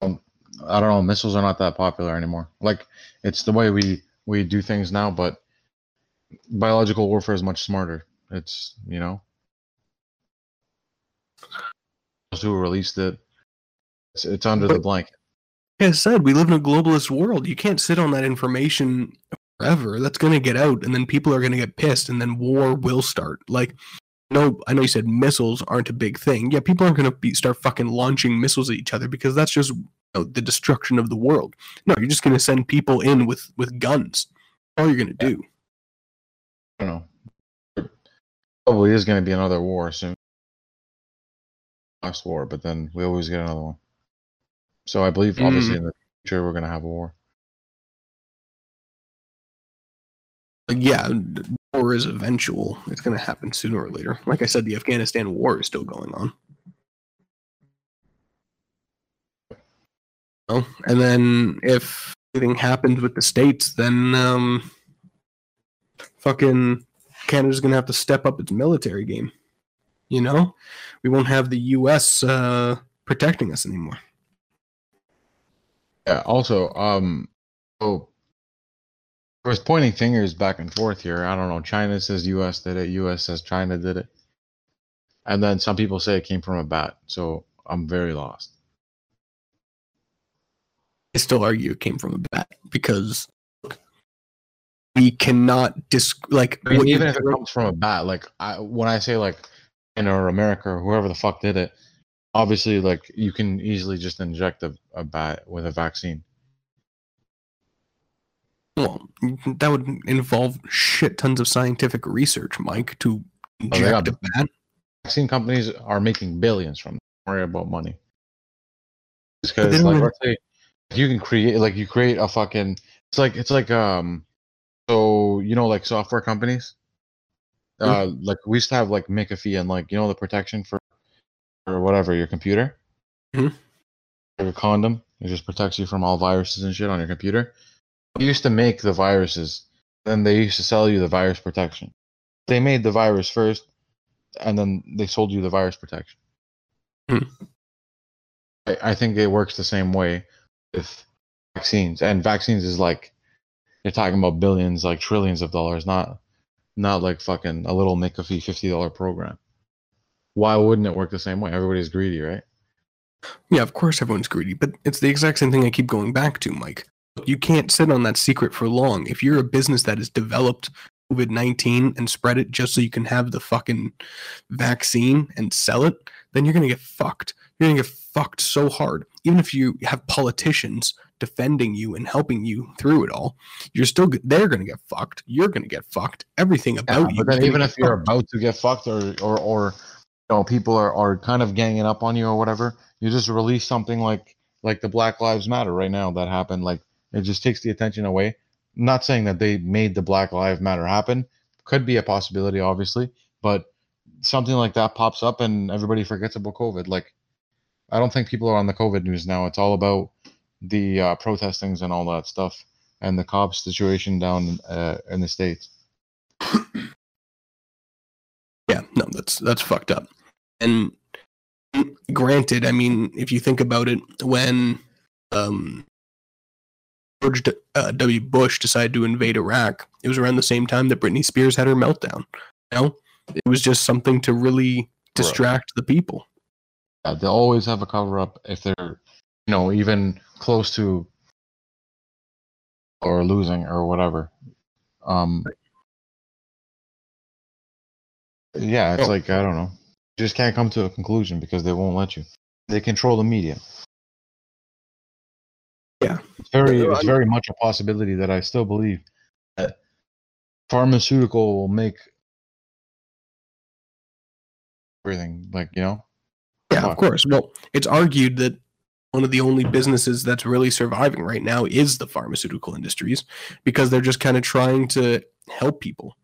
Um, I don't know. Missiles are not that popular anymore. Like it's the way we we do things now, but biological warfare is much smarter. It's you know, who released it. It's, it's under but, the blanket. I said, we live in a globalist world. You can't sit on that information forever. That's going to get out, and then people are going to get pissed, and then war will start. Like, no, I know you said missiles aren't a big thing. Yeah, people aren't going to start fucking launching missiles at each other because that's just you know, the destruction of the world. No, you're just going to send people in with with guns. All you're going to do. I don't know. Probably is going to be another war soon. Last war, but then we always get another one. So I believe, obviously, mm. in the future, we're going to have a war. Yeah, war is eventual. It's going to happen sooner or later. Like I said, the Afghanistan war is still going on. know? And then if anything happens with the states, then um, fucking Canada's gonna have to step up its military game. You know, we won't have the U.S. Uh, protecting us anymore. Yeah. Also, um, so I was pointing fingers back and forth here. I don't know. China says U.S. did it. U.S. says China did it, and then some people say it came from a bat. So I'm very lost. I still argue it came from a bat because we cannot dis like I mean, even if it comes from a bat. Like I, when I say like in or America or whoever the fuck did it, obviously like you can easily just inject a, a bat with a vaccine. Well, that would involve shit tons of scientific research, Mike, to oh, inject oh, a bat. Vaccine companies are making billions from. Don't worry about money. Because like, say you can create like you create a fucking it's like it's like um so you know like software companies uh mm-hmm. like we used to have like McAfee and like you know the protection for or whatever your computer Mhm. Like a condom. It just protects you from all viruses and shit on your computer. They used to make the viruses, then they used to sell you the virus protection. They made the virus first, and then they sold you the virus protection. Hmm. I, I think it works the same way with vaccines, and vaccines is like you're talking about billions, like trillions of dollars, not not like fucking a little McAfee fifty dollar program. Why wouldn't it work the same way? Everybody's greedy, right? Yeah, of course everyone's greedy, but it's the exact same thing I keep going back to, Mike. You can't sit on that secret for long. If you're a business that has developed COVID 19 and spread it just so you can have the fucking vaccine and sell it, then you're going to get fucked. You're going to get fucked so hard. Even if you have politicians defending you and helping you through it all, you're still, they're going to get fucked. You're going to get fucked. Everything Yeah, about you. but then even if you're about to get fucked or or or know people are, are kind of ganging up on you or whatever, you just release something like like the Black Lives Matter right now that happened. Like it just takes the attention away. not saying that they made the Black Lives Matter happen. Could be a possibility, obviously, but something like that pops up and everybody forgets about COVID. Like I don't think people are on the COVID news now. It's all about the uh, protestings and all that stuff and the cops situation down uh, in the states. Yeah, no, that's that's fucked up. And granted, I mean, if you think about it, when um, George uh, W. Bush decided to invade Iraq, it was around the same time that Britney Spears had her meltdown. You know, it was just something to really distract the people. Yeah, they always have a cover up if they're, you know, even close to or losing or whatever. Um, yeah, it's Oh. like I don't know. You just can't come to a conclusion because they won't let you. They control the media. Yeah. it's very, it's very much a possibility that I still believe that pharmaceutical will make everything like you know. Yeah, Fuck. of course. Well, it's argued that one of the only businesses that's really surviving right now is the pharmaceutical industries because they're just kind of trying to help people.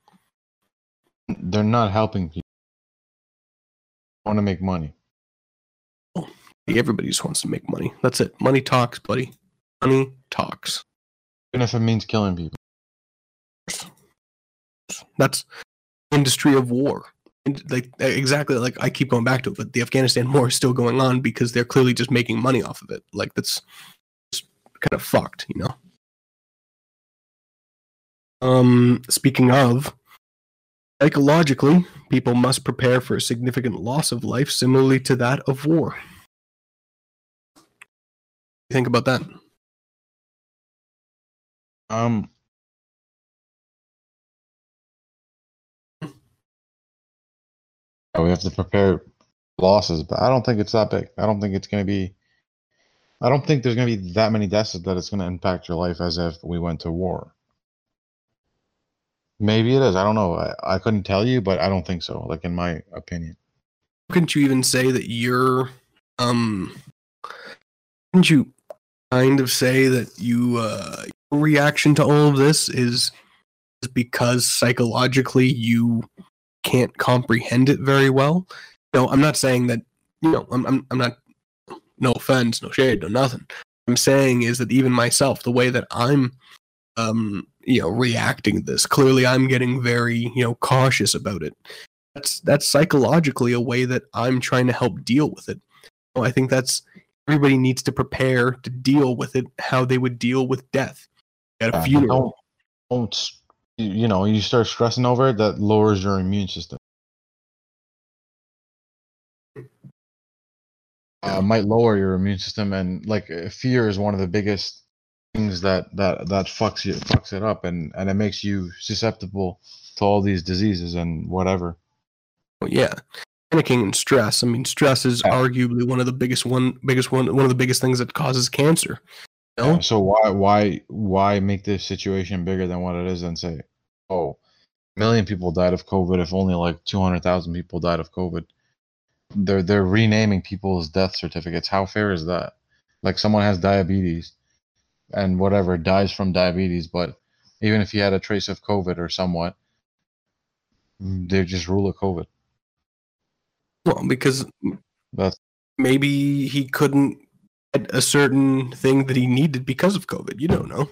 They're not helping people. Want to make money. Everybody just wants to make money. That's it. Money talks, buddy. Money talks. Even if it means killing people. That's industry of war. And like exactly like I keep going back to it, but the Afghanistan war is still going on because they're clearly just making money off of it. Like that's just kind of fucked, you know. Um, speaking of, psychologically, people must prepare for a significant loss of life, similarly to that of war. You think about that? Um. We have to prepare losses, but I don't think it's that big. I don't think it's going to be. I don't think there's going to be that many deaths that it's going to impact your life as if we went to war. Maybe it is. I don't know. I, I couldn't tell you, but I don't think so. Like in my opinion. couldn't you even say that your um couldn't you kind of say that you uh reaction to all of this is is because psychologically you can't comprehend it very well no i'm not saying that you know i'm i'm, I'm not no offense no shade no nothing i'm saying is that even myself the way that i'm um you know reacting to this clearly i'm getting very you know cautious about it that's that's psychologically a way that I'm trying to help deal with it. So I think that's everybody needs to prepare to deal with it how they would deal with death at a Yeah, funeral. Don't, don't you you know you start stressing over it that lowers your immune system. Uh, might lower your immune system and like uh, fear is one of the biggest things that that that fucks you fucks it up and and it makes you susceptible to all these diseases and whatever. Yeah. Panicking and stress. I mean, stress is Yeah. arguably one of the biggest one biggest one one of the biggest things that causes cancer. You know? Yeah, so why why why make this situation bigger than what it is and say, oh, a million people died of COVID if only like two hundred thousand people died of COVID? They're they're renaming people's death certificates. How fair is that? Like someone has diabetes and whatever dies from diabetes, but even if he had a trace of COVID or somewhat, they just rule it COVID. Well, because That's maybe he couldn't get a certain thing that he needed because of COVID. You don't know.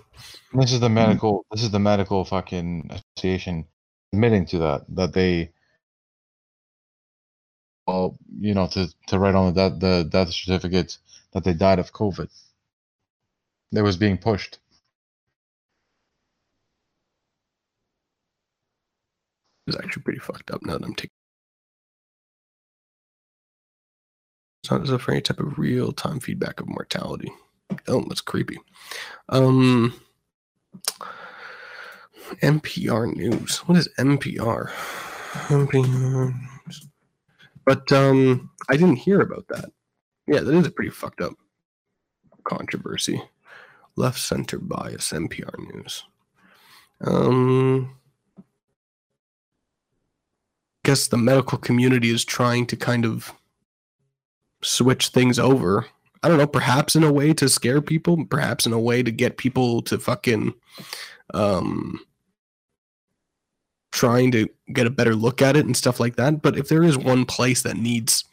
This is the medical. This is the medical fucking association admitting to that that they, well, you know, to to write on the death, the death certificates that they died of COVID. That was being pushed. It's actually pretty fucked up now that I'm taking. It's not as if for any type of real time feedback of mortality. Oh, that's creepy. Um, NPR News. What is NPR? NPR. But um, I didn't hear about that. Yeah, that is a pretty fucked up controversy. Left center bias, NPR News. Um, guess the medical community is trying to kind of switch things over. I don't know, perhaps in a way to scare people, perhaps in a way to get people to fucking um trying to get a better look at it and stuff like that. But if there is one place that needs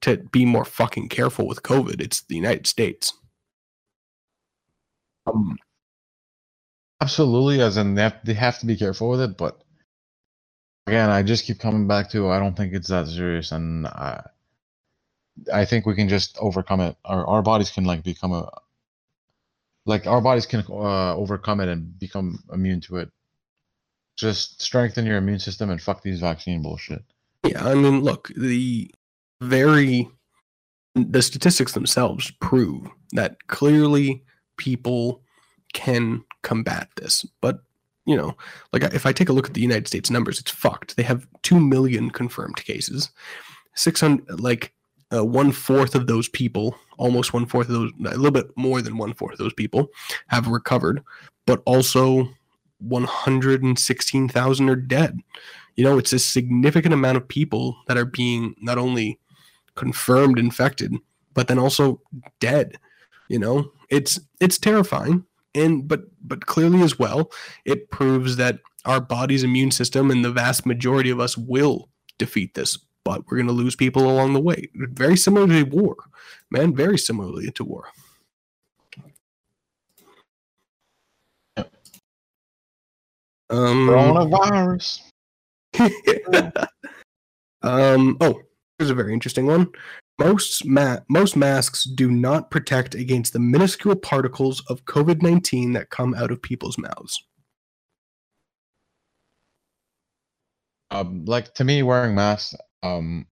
to be more fucking careful with COVID, it's the United States. Um, absolutely, as in they have, they have to be careful with it. But again, I just keep coming back to I don't think it's that serious, and I I think we can just overcome it. Our our bodies can like become a like our bodies can uh, overcome it and become immune to it. Just strengthen your immune system and fuck these vaccine bullshit. Yeah, I mean, look, the very the statistics themselves prove that clearly people can combat this. But, you know, like if I take a look at the United States numbers, it's fucked. They have 2 million confirmed cases. 600 like uh, one fourth of those people, almost one fourth of those, a little bit more than one fourth of those people have recovered, but also 116,000 are dead. You know, it's a significant amount of people that are being not only confirmed infected, but then also dead. You know, it's it's terrifying, and but but clearly as well, it proves that our body's immune system and the vast majority of us will defeat this. But we're going to lose people along the way. Very similar to war, man. Very similarly to war. Um, Coronavirus. um. Oh, here's a very interesting one. Most ma- most masks do not protect against the minuscule particles of COVID nineteen that come out of people's mouths. Um, like to me, wearing masks, um,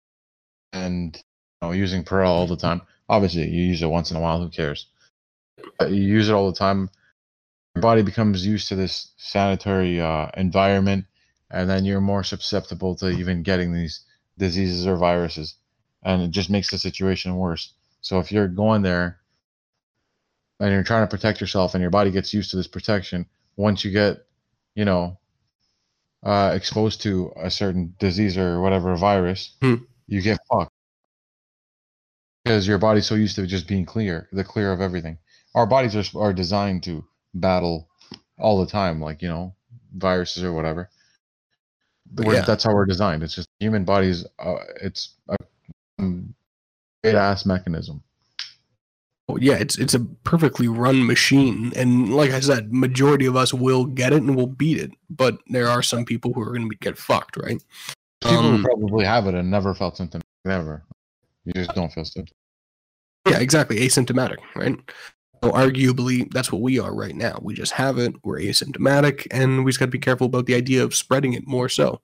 and you know, using Purell all the time. Obviously, you use it once in a while. Who cares? But you use it all the time. Your body becomes used to this sanitary uh, environment, and then you're more susceptible to even getting these diseases or viruses, and it just makes the situation worse. So if you're going there and you're trying to protect yourself, and your body gets used to this protection, once you get, you know, uh, exposed to a certain disease or whatever virus, Hmm. you get fucked because your body's so used to just being clear, the clear of everything. Our bodies are are designed to battle all the time, like you know, viruses or whatever. We're- Yeah. That's how we're designed. It's just human bodies. Uh, it's a great ass mechanism. Oh, yeah, it's it's a perfectly run machine, and like I said, majority of us will get it and will beat it. But there are some people who are going to get fucked, right? People Um, who probably have it and never felt symptoms. Never. You just don't feel symptoms. Yeah, exactly. Asymptomatic, right? So arguably, that's what we are right now. We just have it. We're asymptomatic, and we just got to be careful about the idea of spreading it more. So,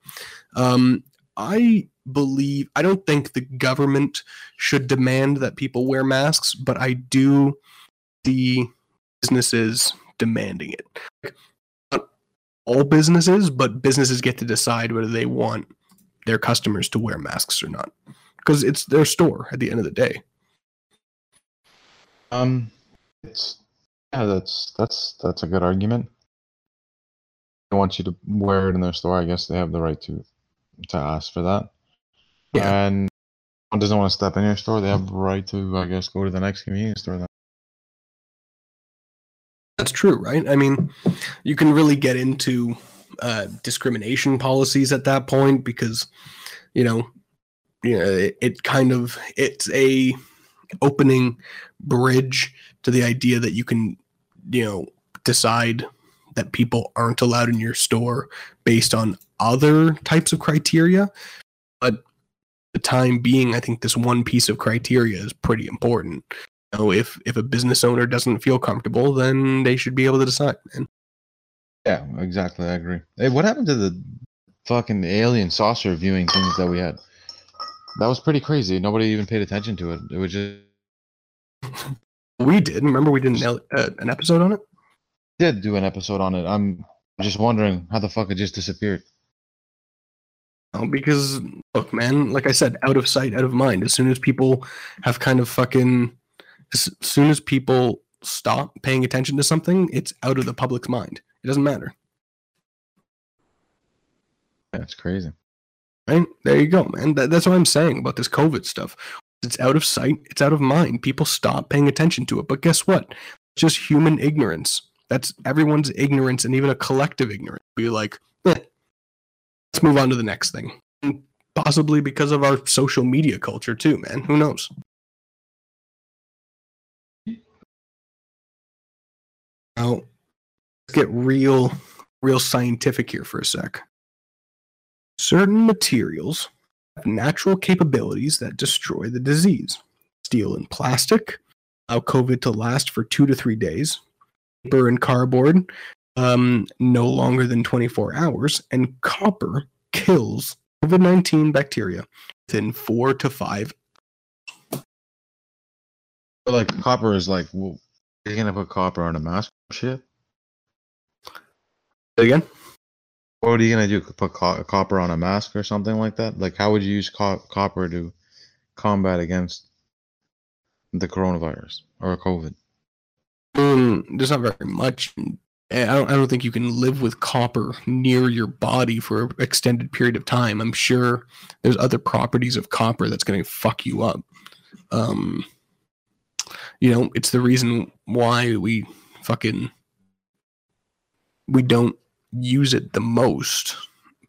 um, I believe I don't think the government should demand that people wear masks, but I do see businesses demanding it. Not all businesses, but businesses get to decide whether they want their customers to wear masks or not, because it's their store at the end of the day. Um, it's yeah, that's that's that's a good argument. They want you to wear it in their store. I guess they have the right to to ask for that. Yeah. And one doesn't want to step in your store. They have the right to, I guess, go to the next convenience store. Then. That's true, right? I mean, you can really get into uh, discrimination policies at that point because, you know, you know, it, it kind of it's a opening bridge to the idea that you can, you know, decide that people aren't allowed in your store based on other types of criteria. But time being, I think this one piece of criteria is pretty important. You know, if if a business owner doesn't feel comfortable, then they should be able to decide. Yeah, exactly. I agree. Hey, what happened to the fucking alien saucer viewing things that we had? That was pretty crazy. Nobody even paid attention to it. It was just we did. Remember, we did an, uh, an episode on it. did do an episode on it. I'm just wondering how the fuck it just disappeared. Because look, man, like I said, out of sight, out of mind. As soon as people have kind of fucking, as soon as people stop paying attention to something, it's out of the public's mind. It doesn't matter, That's crazy. right? There you go, man. That, that's what I'm saying about this COVID stuff. It's out of sight, it's out of mind. People stop paying attention to it. But guess what? It's just human ignorance. That's everyone's ignorance and even a collective ignorance. Be like, move on to the next thing. Possibly because of our social media culture too, man. Who knows? Now, let's get real, real scientific here for a sec. Certain materials have natural capabilities that destroy the disease. Steel and plastic allow COVID to last for two to three days. Paper and cardboard, um, no longer than 24 hours. And copper kills COVID 19 bacteria within four to five. Like copper is like, well, you're gonna put copper on a mask? Shit. Again? What are you gonna do? Put co- copper on a mask or something like that? Like, how would you use co- copper to combat against the coronavirus or COVID? Mm, there's not very much. I don't, I don't think you can live with copper near your body for an extended period of time. I'm sure there's other properties of copper that's going to fuck you up. Um, you know, it's the reason why we fucking we don't use it the most.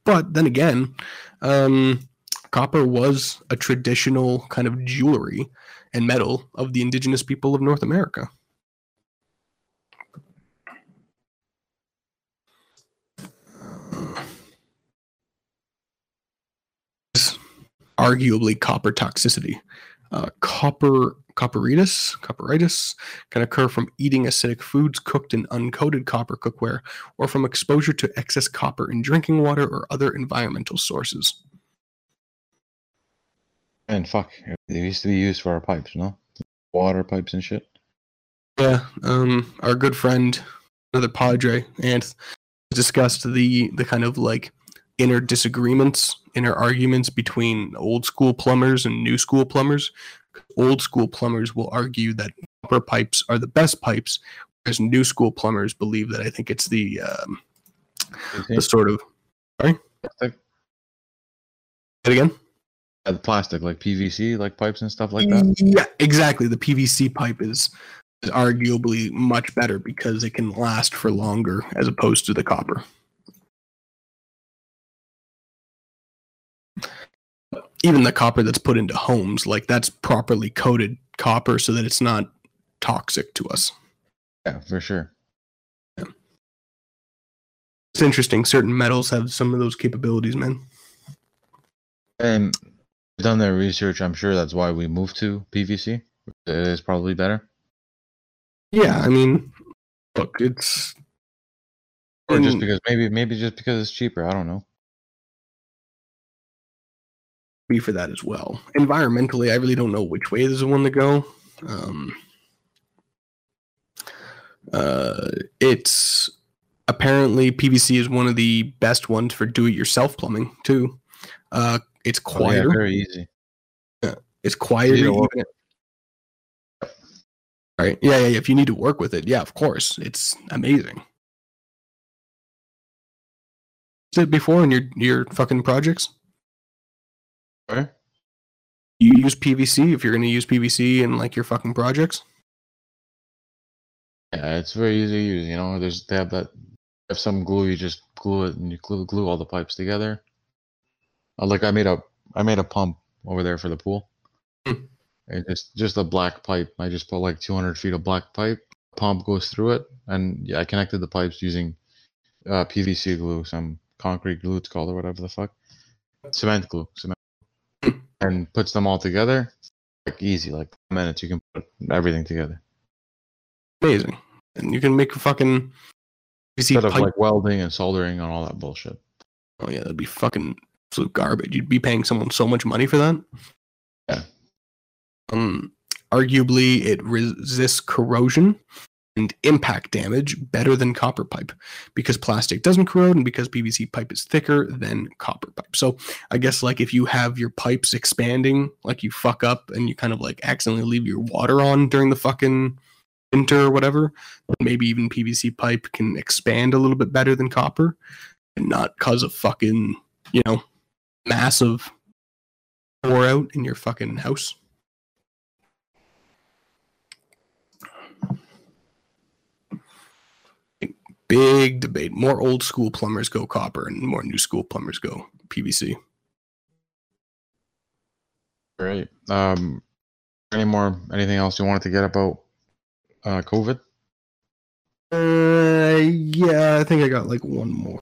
But then again, um, copper was a traditional kind of jewelry and metal of the indigenous people of North America. Arguably copper toxicity. Uh, copper copperitis, copperitis can occur from eating acidic foods cooked in uncoated copper cookware or from exposure to excess copper in drinking water or other environmental sources. And fuck, they used to be used for our pipes, know, water pipes and shit. Yeah, um, our good friend, another Padre, Anth, discussed the the kind of like inner disagreements, inner arguments between old school plumbers and new school plumbers. Old school plumbers will argue that copper pipes are the best pipes, whereas new school plumbers believe that I think it's the um, the sort of Plastic, it again. yeah, the plastic, like PVC, like pipes and stuff like that. Yeah, exactly. The PVC pipe is, is arguably much better because it can last for longer as opposed to the copper. Even the copper that's put into homes, like that's properly coated copper so that it's not toxic to us. Yeah, for sure. It's interesting. Certain metals have some of those capabilities, man. And done their research. I'm sure that's why we moved to PVC. It is probably better. Yeah, I mean, look, it's Or just because maybe maybe just because it's cheaper. I don't know. Be for that as well. Environmentally, I really don't know which way is the one to go. Um, uh, it's apparently PVC is one of the best ones for do-it-yourself plumbing too. Uh, it's Oh, yeah, quieter. very easy. it's quieter. Right? Yeah, yeah, yeah. If you need to work with it, yeah, of course, it's amazing. Is it before in your your fucking projects? You use PVC if you're going to use PVC in like your fucking projects. Yeah, it's very easy to use. You know, there's they have that. If some glue, you just glue it and you glue glue all the pipes together. Uh, like I made a I made a pump over there for the pool. Hmm. It just just a black pipe. I just put like 200 feet of black pipe. Pump goes through it, and yeah, I connected the pipes using uh, PVC glue, some concrete glue it's called or whatever the fuck, cement glue, cement, and puts them all together. Like easy, like minutes you can put everything together Amazing. And you can make a fucking PVC instead of pipe. like welding and soldering and all that bullshit. oh yeah, that'd be fucking absolute garbage. You'd be paying someone so much money for that. Yeah. Um, arguably, it resists corrosion and impact damage better than copper pipe because plastic doesn't corrode and because PVC pipe is thicker than copper pipe. So I guess like if you have your pipes expanding, like you fuck up and you kind of like accidentally leave your water on during the fucking winter or whatever, maybe even PVC pipe can expand a little bit better than copper and not cause a fucking, you know, massive pour out in your fucking house. Big debate. More old school plumbers go copper and more new school plumbers go PVC. Great. Um, any more? Anything else you wanted to get about uh, COVID? Uh, yeah, I think I got like one more.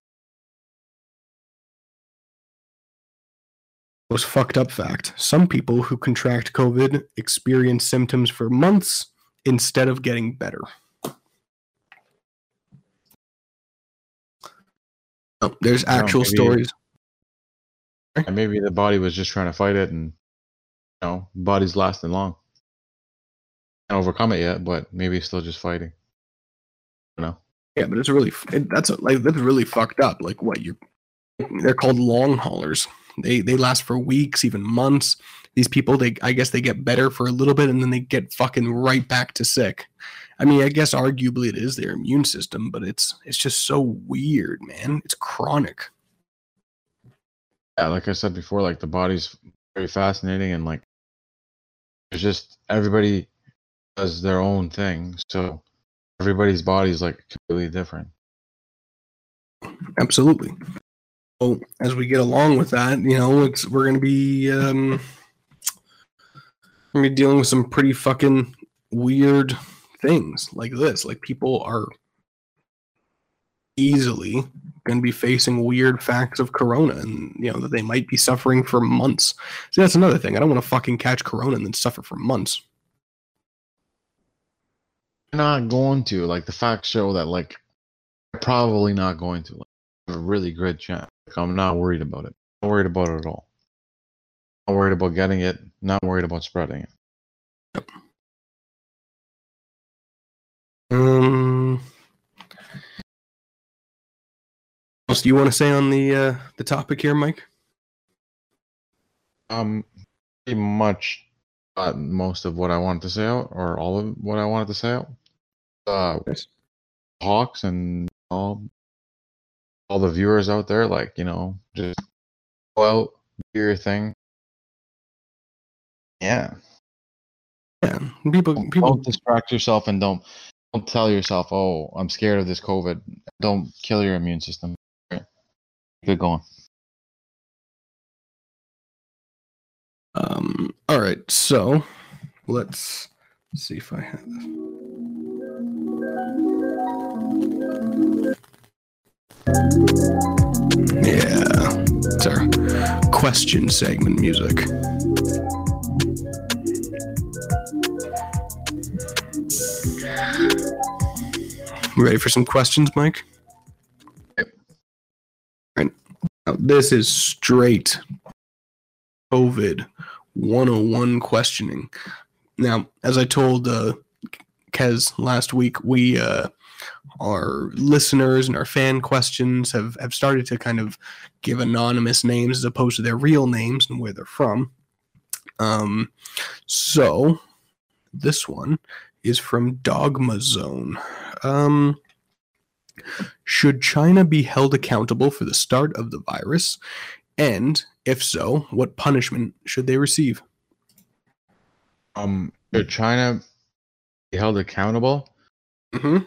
Most fucked up fact. Some people who contract COVID experience symptoms for months instead of getting better. Oh, there's actual maybe- stories. And maybe the body was just trying to fight it, and you know, body's lasting long. Can't overcome it yet, but maybe it's still just fighting. You know. Yeah, but it's really it, that's like that's really fucked up. Like what you're they're called long haulers. They they last for weeks, even months. These people they I guess they get better for a little bit and then they get fucking right back to sick. I mean, I guess arguably it is their immune system, but it's it's just so weird, man. It's chronic. yeah, like I said before, like the body's very fascinating and like there's just everybody does their own thing. So everybody's body is like completely different. Absolutely. So as we get along with that, you know, it's we're gonna be um we're gonna be dealing with some pretty fucking weird things like this. Like people are easily gonna be facing weird facts of corona and you know that they might be suffering for months. See that's another thing. I don't want to fucking catch corona and then suffer for months. You're not going to. Like the facts show that like probably not going to. Like, a really good chance. Like, I'm not worried about it. Not worried about it at all. Not worried about getting it. Not worried about spreading it. Um what else do you want to say on the uh the topic here, Mike? Um, pretty much got most of what I wanted to say out, or all of what I wanted to say out. Uh, Nice. Hawks and all, all the viewers out there, like you know, just go out, do your thing. Yeah, Yeah. People people don't distract yourself and don't don't tell yourself, "Oh, I'm scared of this COVID." Don't kill your immune system. Good going. Um, all right, so let's see if I have. Yeah, it's our question segment music. Ready for some questions, Mike? Now, this is straight COVID 101 questioning. Now, as I told uh, Kez last week, we uh, our listeners and our fan questions have have started to kind of give anonymous names as opposed to their real names and where they're from. Um, so this one is from Dogma Zone. Um, should China be held accountable for the start of the virus? And if so, what punishment should they receive? Um, should China be held accountable? Mm-hmm.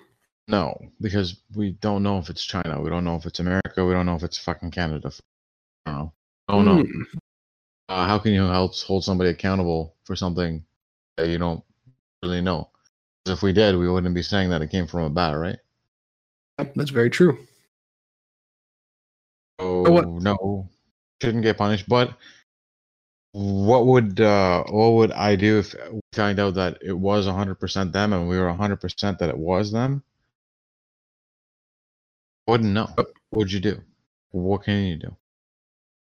No, because we don't know if it's China. We don't know if it's America. We don't know if it's fucking Canada. I don't know. Oh no. Hmm. Uh, how can you hold hold somebody accountable for something that you don't really know. If we did, we wouldn't be saying that it came from a bat, right? That's very true. Oh no, shouldn't get punished. But what would uh, what would I do if we find out that it was 100% them and we were 100% that it was them? Wouldn't know. What would you do? What can you do?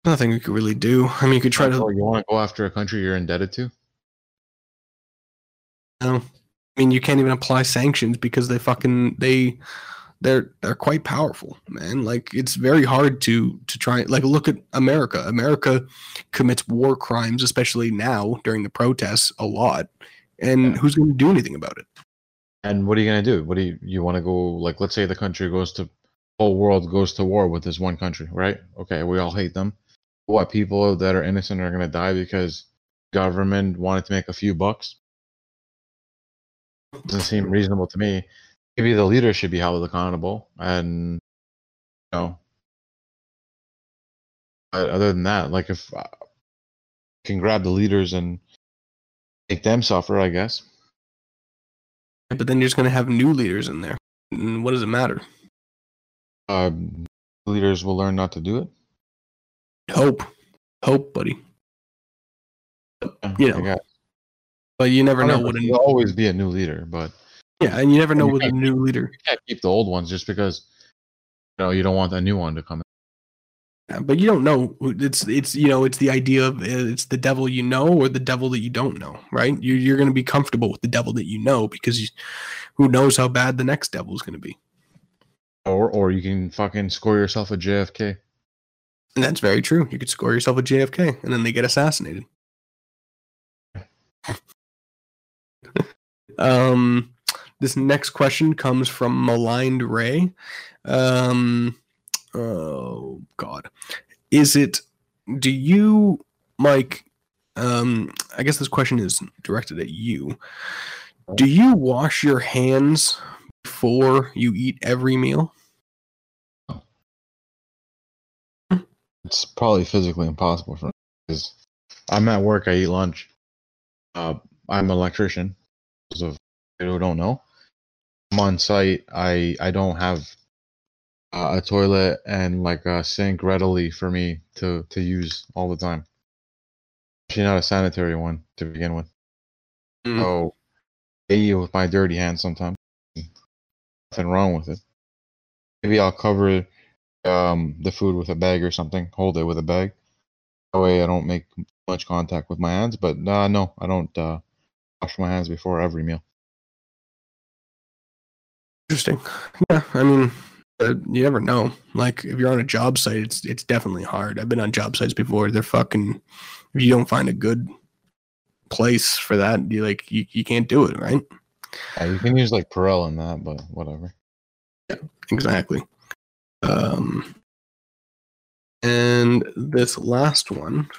Nothing you could really do. I mean, you could try to. You want to go after a country you're indebted to? No. I mean, you can't even apply sanctions because they fucking they they're they're quite powerful, man. Like it's very hard to to try. Like look at America. America commits war crimes, especially now during the protests, a lot. And Yeah. who's going to do anything about it? And what are you gonna do? What do you you want to go like? Let's say the country goes to whole world goes to war with this one country, right? Okay, we all hate them. What people that are innocent are gonna die because government wanted to make a few bucks? Doesn't seem reasonable to me. Maybe the leader should be held accountable, and you know. But other than that, like if uh, can grab the leaders and make them suffer, I guess. But then you're just going to have new leaders in there. And what does it matter? Um, leaders will learn not to do it. Hope, hope, buddy. You know, I guess. But you never know what a there'll always be a new leader, but yeah, and you never know you what a new leader. you can't keep the old ones just because you know you don't want a new one to come in. Yeah, but you don't know. It's it's you know it's the idea of uh, it's the devil you know or the devil that you don't know, right? You're you're going to be comfortable with the devil that you know because you, who knows how bad the next devil is going to be. Or or you can fucking score yourself a JFK. And that's very true. You could score yourself a JFK and then they get assassinated. um, this next question comes from Maligned Ray. Um, oh God, is it? Do you, Mike? Um, I guess this question is directed at you. Do you wash your hands before you eat every meal? It's probably physically impossible for me because I'm at work. I eat lunch. Uh, I'm an electrician. Of who don't know, I'm on site. I I don't have uh, a toilet and like a sink readily for me to to use all the time. Actually, not a sanitary one to begin with. Mm. So I eat with my dirty hands sometimes. Nothing wrong with it. Maybe I'll cover um, the food with a bag or something. Hold it with a bag. That way I don't make much contact with my hands. But uh, no, I don't uh, wash my hands before every meal. Interesting. Yeah, I mean, uh, you never know. Like, if you're on a job site, it's it's definitely hard. I've been on job sites before. They're fucking. If you don't find a good place for that, you like you, you can't do it, right? Yeah, you can use like Purell in that, but whatever. Yeah, exactly. Um, and this last one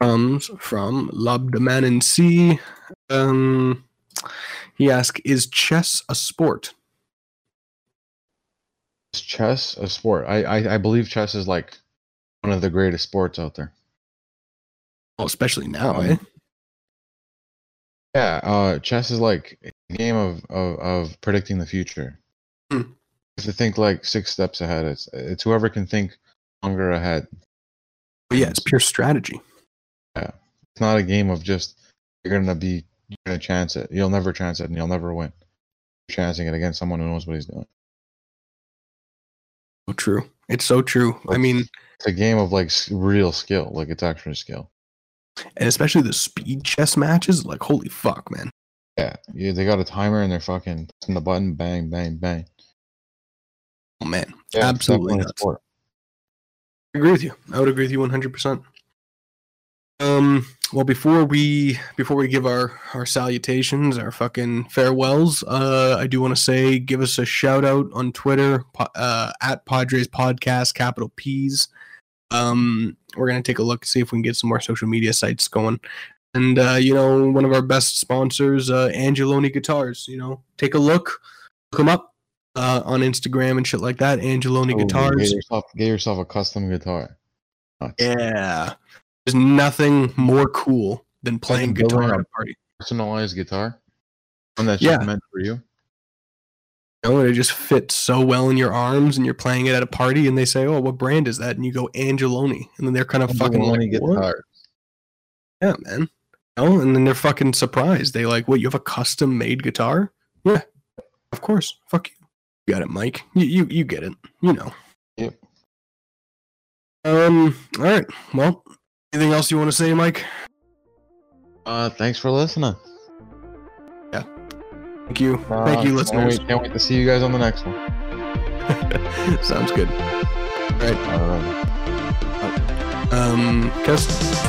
comes from Labdaman and C. Um, he asks, "Is chess a sport?" Is chess a sport? I, I I believe chess is like one of the greatest sports out there. Well, especially now, Um, eh? Yeah, uh, chess is like a game of, of, of predicting the future. Hmm. You have to think like six steps ahead. It's it's whoever can think longer ahead. But yeah, it's pure strategy. Yeah, it's not a game of just you're gonna be you're gonna chance it. You'll never chance it, and you'll never win. You're chancing it against someone who knows what he's doing. So true. It's so true. I mean, It's a game of like real skill. Like it's actually skill. and especially the speed chess matches. Like, holy fuck, man. Yeah, yeah. They got a timer and they're fucking pressing the button, bang, bang, bang. Oh man, Yeah, absolutely definitely a nuts. sport. I agree with you. I would agree with you one hundred percent. Um. Well, before we before we give our our salutations, our fucking farewells, uh, I do want to say give us a shout out on Twitter uh, at Padres Podcast, capital P's. Um, we're gonna take a look see if we can get some more social media sites going. And uh, you know, one of our best sponsors, uh, Angeloni Guitars. You know, take a look, look them up uh, on Instagram and shit like that. Angeloni Oh, Guitars. Get yourself, get yourself a custom guitar. Nuts. Yeah. There's nothing more cool than playing guitar at a party. personalized guitar, one that's Yeah. just meant for you. You know, and it just fits so well in your arms, and you're playing it at a party, and they say, "Oh, what brand is that?" And you go Angeloni, and then they're kind of fucking Angeloni like, "What?" Yeah, man. Oh, and then they're fucking surprised. They like, what? You have a custom made guitar? Yeah, of course. Fuck you. You got it, Mike. You you, you get it. You know. Yep. Um. All right. Well, anything else you want to say, Mike? Uh, thanks for listening. Yeah. Thank you. Uh, Thank you, can't listeners. wait- Can't wait to see you guys on the next one. Sounds good. All right. Uh, Um. Kez.